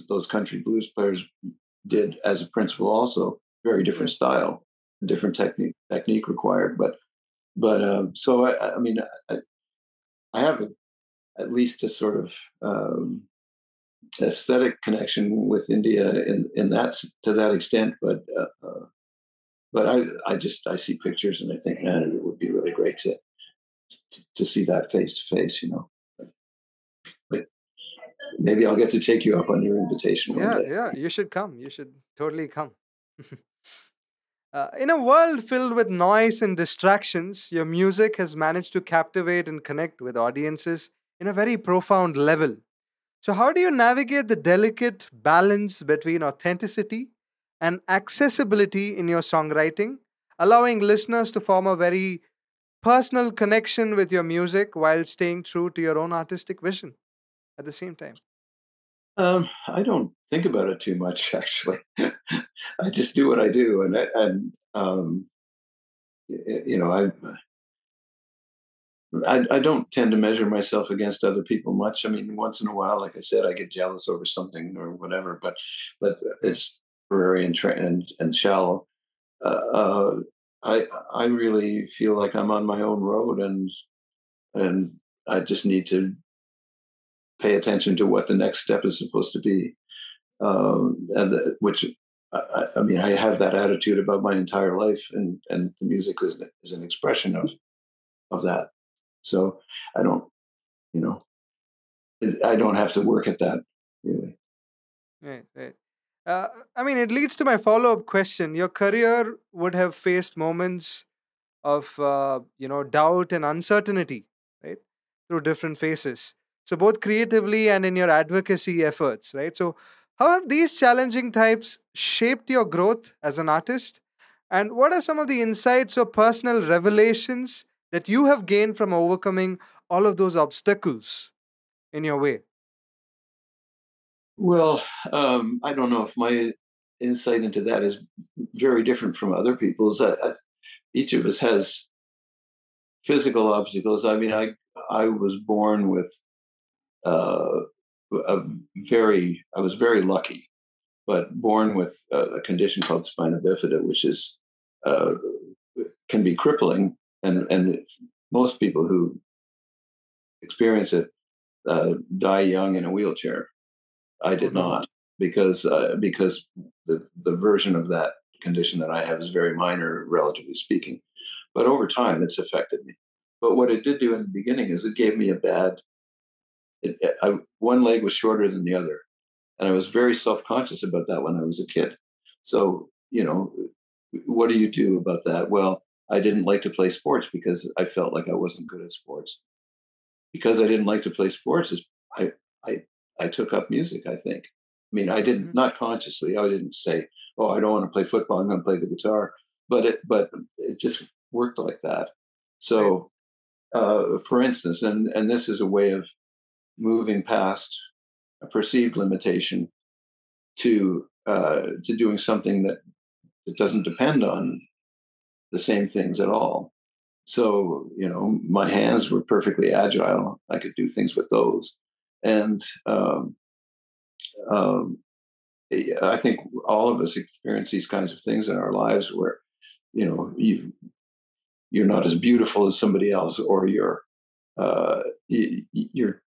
those country blues players did as a principle. Also, very different style, different technique technique required. But but um, so I, I mean I, I have a, at least a sort of um, aesthetic connection with India in in that to that extent, but uh, uh, but I I just I see pictures and I think man it would be really great to to, to see that face to face, you know. Maybe I'll get to take you up on your invitation.
yeah, yeah, you should come. You should totally come. [LAUGHS] Uh, in a world filled with noise and distractions, your music has managed to captivate and connect with audiences in a very profound level. So, how do you navigate the delicate balance between authenticity and accessibility in your songwriting, allowing listeners to form a very personal connection with your music while staying true to your own artistic vision at the same time?
Um, I don't think about it too much, [LAUGHS] actually. I just do what I do, and and um, you know, I I, I, don't tend to measure myself against other people much. I mean, once in a while, like I said, I get jealous over something or whatever, but but it's temporary and and, and shallow. Uh, uh, I I really feel like I'm on my own road, and and I just need to pay attention to what the next step is supposed to be. Um, the, which I, I, mean, I have that attitude about my entire life, and and the music is is an expression of of that. So I don't, you know, I don't have to work at that really.
Right, right. Uh, I mean, it leads to my follow up question. Your career would have faced moments of, uh, you know, doubt and uncertainty, right? Through different phases. So, both creatively and in your advocacy efforts, right? So, how have these challenging types shaped your growth as an artist? And what are some of the insights or personal revelations that you have gained from overcoming all of those obstacles in your way?
Well, um, I don't know if my insight into that is very different from other people's. I, I, each of us has physical obstacles. I mean, I I was born with uh, a very I was very lucky, but born with a, a condition called spina bifida, which is uh, can be crippling and and most people who experience it uh, die young in a wheelchair. I did mm-hmm. not because uh, because the the version of that condition that I have is very minor, relatively speaking. But over time, it's affected me. But what it did do in the beginning is it gave me a bad. It, I, one leg was shorter than the other, and I was very self conscious about that when I was a kid. So you know, what do you do about that? Well, I didn't like to play sports because I felt like I wasn't good at sports. Because I didn't like to play sports, is I I I took up music. I think. I mean, I didn't mm-hmm. not consciously. I didn't say, "Oh, I don't want to play football. I'm going to play the guitar." But it but it just worked like that. So, uh, for instance, and and this is a way of moving past a perceived limitation to uh, to doing something that that doesn't depend on the same things at all. So, you know, my hands were perfectly agile. I could do things with those. and um, um, I think all of us experience these kinds of things in our lives where you know you you're not as beautiful as somebody else, or you're uh, you, you're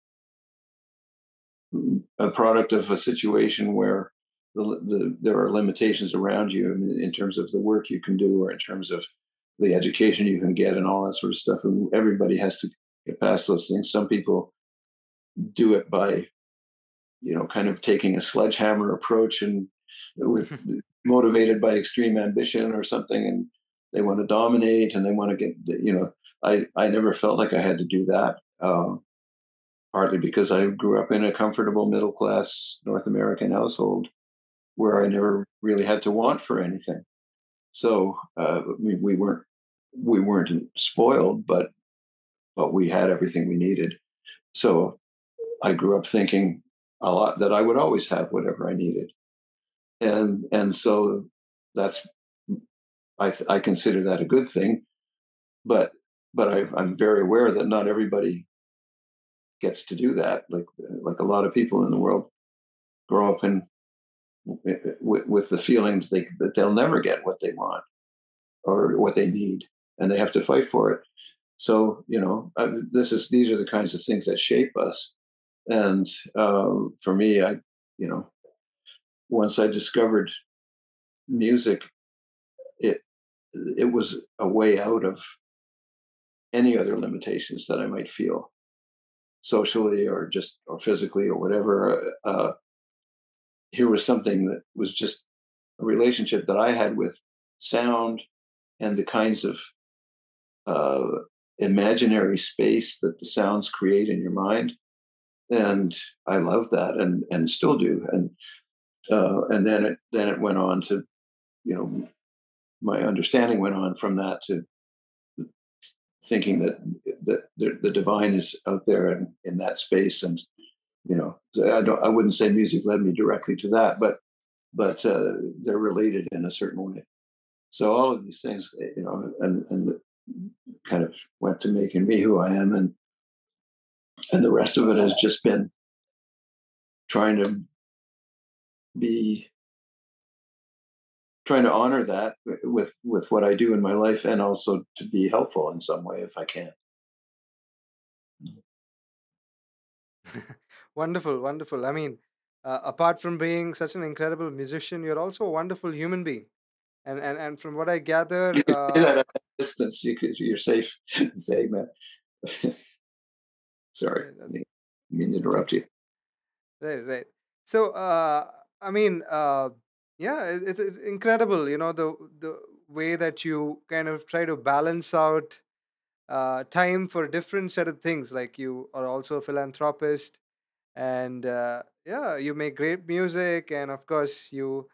a product of a situation where the, the, there are limitations around you in, in, terms of the work you can do or in terms of the education you can get and all that sort of stuff. And everybody has to get past those things. Some people do it by, you know, kind of taking a sledgehammer approach and with [LAUGHS] motivated by extreme ambition or something, and they want to dominate and they want to get, you know, I, I never felt like I had to do that. Um, partly because I grew up in a comfortable middle class North American household where I never really had to want for anything. So uh, we, we weren't we weren't spoiled, but but we had everything we needed. So I grew up thinking a lot that I would always have whatever I needed, and and so that's I I consider that a good thing, but but I, I'm very aware that not everybody gets to do that. Like like a lot of people in the world grow up in with, with the feeling that, they, that they'll never get what they want or what they need, and they have to fight for it. So you know, this is these are the kinds of things that shape us. And um, for me, I you know, once I discovered music, it it was a way out of any other limitations that I might feel socially or just or physically or whatever. Uh, here was something that was just a relationship that I had with sound and the kinds of uh, imaginary space that the sounds create in your mind. And I love that and and still do. And uh, and then it then it went on to, you know, my understanding went on from that to thinking that that the, the divine is out there in, in that space and you know i don't i wouldn't say music led me directly to that but but uh, they're related in a certain way. So all of these things eh, you know and and kind of went to making me who i am and and the rest of it has just been trying to be trying to honor that with with what I do in my life, and also to be helpful in some way if I can. [LAUGHS]
wonderful, wonderful. I mean, uh, apart from being such an incredible musician, you're also a wonderful human being. And and, and from what I gather,
uh, distance, you could, you're safe [LAUGHS] saying that. [LAUGHS] Sorry, I mean, I mean to interrupt you.
Right, right. So, uh, I mean, uh, yeah, it's, it's incredible. You know the the way that you kind of try to balance out uh, time for different set of things. Like you are also a philanthropist, and uh, yeah, you make great music, and of course you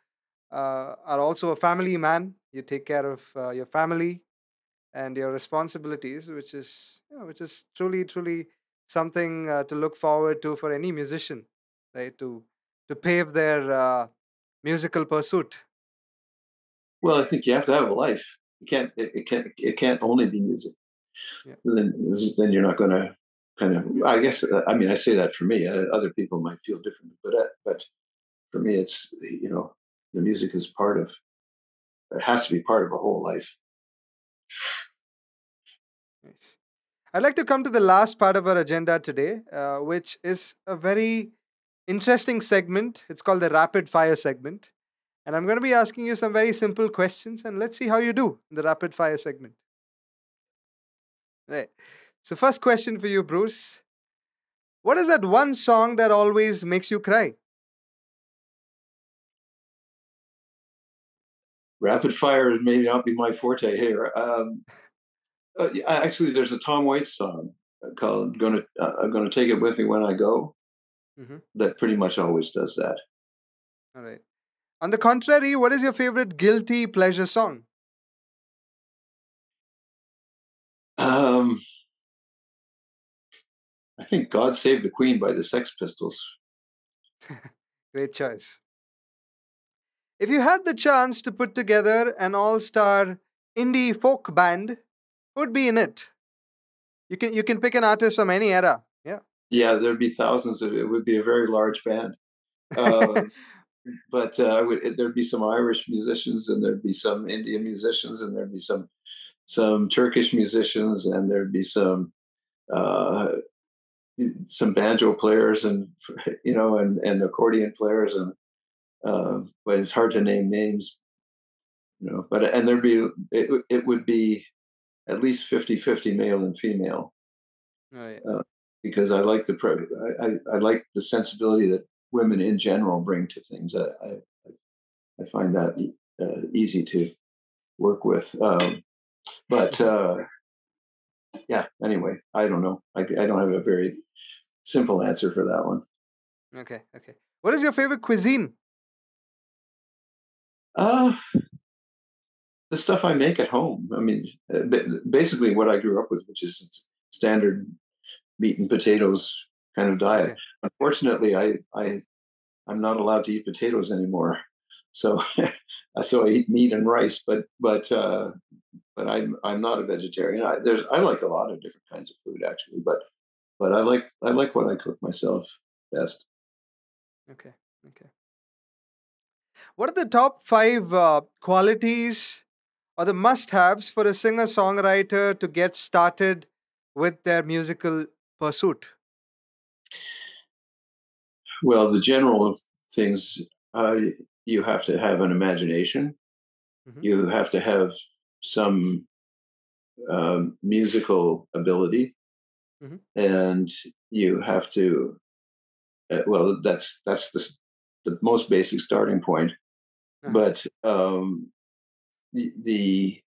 uh, are also a family man. You take care of uh, your family and your responsibilities, which is yeah, which is truly truly something uh, to look forward to for any musician, right? To to pave their uh, musical pursuit?
Well, I think you have to have a life. You can't. It, it can't. It can't only be music. Yeah. Then, then you're not going to kind of. I guess. Uh, I mean, I say that for me. Uh, other people might feel differently, but uh, but for me, it's you know, the music is part of. It has to be part of a whole life.
Nice. I'd like to come to the last part of our agenda today, uh, which is a very interesting segment. It's called the rapid fire segment. And I'm going to be asking you some very simple questions, and let's see how you do in the rapid fire segment. Right. So, first question for you, Bruce. What is that one song that always makes you cry?
Rapid fire may not be my forte here. Um, uh, actually, there's a Tom Waits song called "Gonna uh, I'm Gonna Take It With Me When I Go." Mm-hmm. that pretty much always does that.
All right. On the contrary, what is your favorite guilty pleasure song?
Um, I think God Save the Queen by the Sex Pistols. [LAUGHS]
Great choice. If you had the chance to put together an all star indie folk band, who would be in it? You can you can pick an artist from any era. Yeah.
There'd be thousands of it. Would be a very large band. Uh, [LAUGHS] but uh, would, there'd be some Irish musicians, and there'd be some Indian musicians, and there'd be some some Turkish musicians, and there'd be some uh, some banjo players, and [LAUGHS] you know, and and accordion players, and uh, but it's hard to name names, you know. But and there'd be it, it would be at least 50-50 male and female.
Right.
Uh, because I like the I, I, I like the sensibility that women in general bring to things. I I, I find that uh, easy to work with. Um, but uh, yeah, anyway, I don't know. I, I don't have a very simple answer for that one.
Okay, okay. What is your favorite cuisine?
Uh, the stuff I make at home. I mean, uh, basically what I grew up with, which is standard meat and potatoes kind of diet. Okay. Unfortunately, I I I'm not allowed to eat potatoes anymore, so [LAUGHS] so I eat meat and rice. But but uh, but I'm I'm not a vegetarian. I, there's I like a lot of different kinds of food actually, but but I like I like what I cook myself best.
Okay, okay. What are the top five uh, qualities or the must-haves for a singer-songwriter to get started with their musical pursuit?
Well, the general of things uh, you have to have an imagination. Mm-hmm. You have to have some um, musical ability, mm-hmm. and you have to. Uh, well, that's that's the the most basic starting point, uh-huh. but um, the, the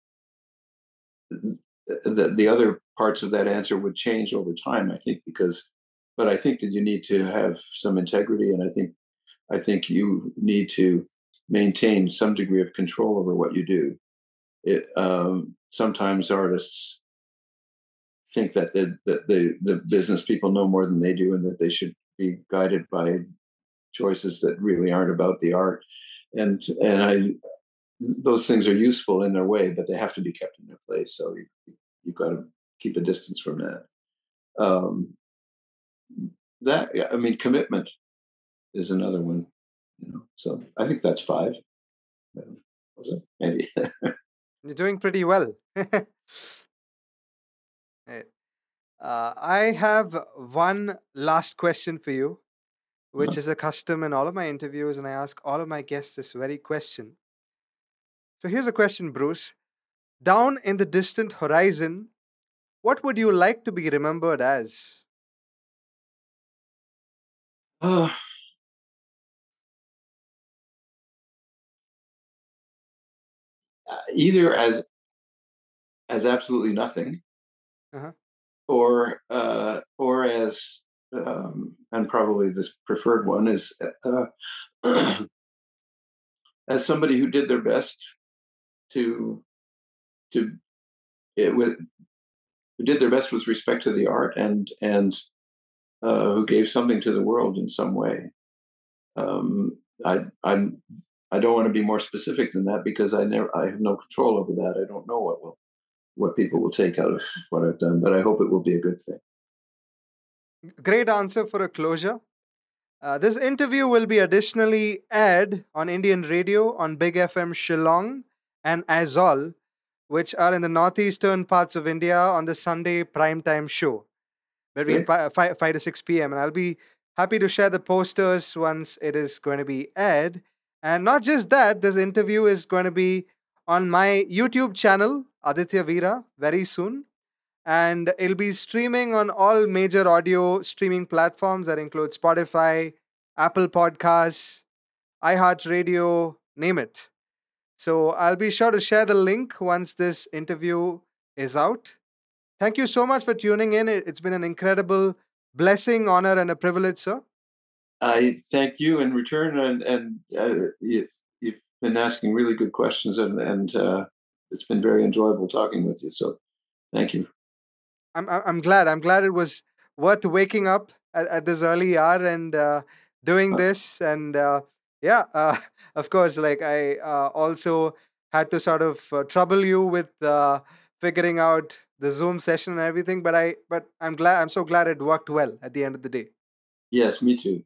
the the other parts of that answer would change over time. I think because, but I think that you need to have some integrity, and I think I think you need to maintain some degree of control over what you do it um, sometimes artists think that the, the, the the business people know more than they do and that they should be guided by choices that really aren't about the art and and i those things are useful in their way but they have to be kept in their place so you, you've got to keep a distance from that um, that i mean commitment is another one you know so i think that's five was it maybe [LAUGHS]
You're doing pretty well. [LAUGHS] uh, I have one last question for you, which uh-huh. is a custom in all of my interviews, and I ask all of my guests this very question. So here's a question, Bruce. Down in the distant horizon, what would you like to be remembered as?
Uh, either as as absolutely nothing, uh-huh. or uh, or as um, and probably the preferred one is uh, [CLEARS THROAT] as somebody who did their best to to it with who did their best with respect to the art and and uh, who gave something to the world in some way. Um, I, I'm I don't want to be more specific than that because I never I have no control over that. I don't know what will what people will take out of what I've done, but I hope it will be a good thing.
Great answer for a closure. Uh, this interview will be additionally aired on Indian radio on Big FM Shillong and Aizawl, which are in the northeastern parts of India on the Sunday primetime show between okay. 5, 5 to 6 p.m. And I'll be happy to share the posters once it is going to be aired. And not just that, this interview is going to be on my YouTube channel, Aditya Veera, very soon. And it'll be streaming on all major audio streaming platforms that include Spotify, Apple Podcasts, iHeartRadio, name it. So I'll be sure to share the link once this interview is out. Thank you so much for tuning in. It's been an incredible blessing, honor, and a privilege, sir.
I thank you in return, and and uh, you've, you've, been asking really good questions, and and uh, it's been very enjoyable talking with you. So, thank you.
I'm I'm glad. I'm glad it was worth waking up at, at this early hour and uh, doing uh this. And uh, yeah, uh, [LAUGHS] of course, like I also had to sort of trouble you with figuring out the Zoom session and everything. But I, but I'm glad. I'm so glad it worked well at the end of the day.
Yes, me too.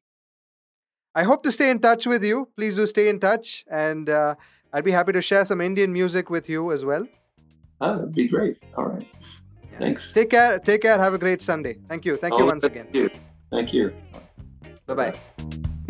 I hope to stay in touch with you. Please do stay in touch, and uh, I'd be happy to share some Indian music with you as well.
Oh, that'd be great. All right. Yeah. Thanks.
Take care. Take care. Have a great Sunday. Thank you. Thank oh, you once
thank
again.
You. Thank you.
Bye bye.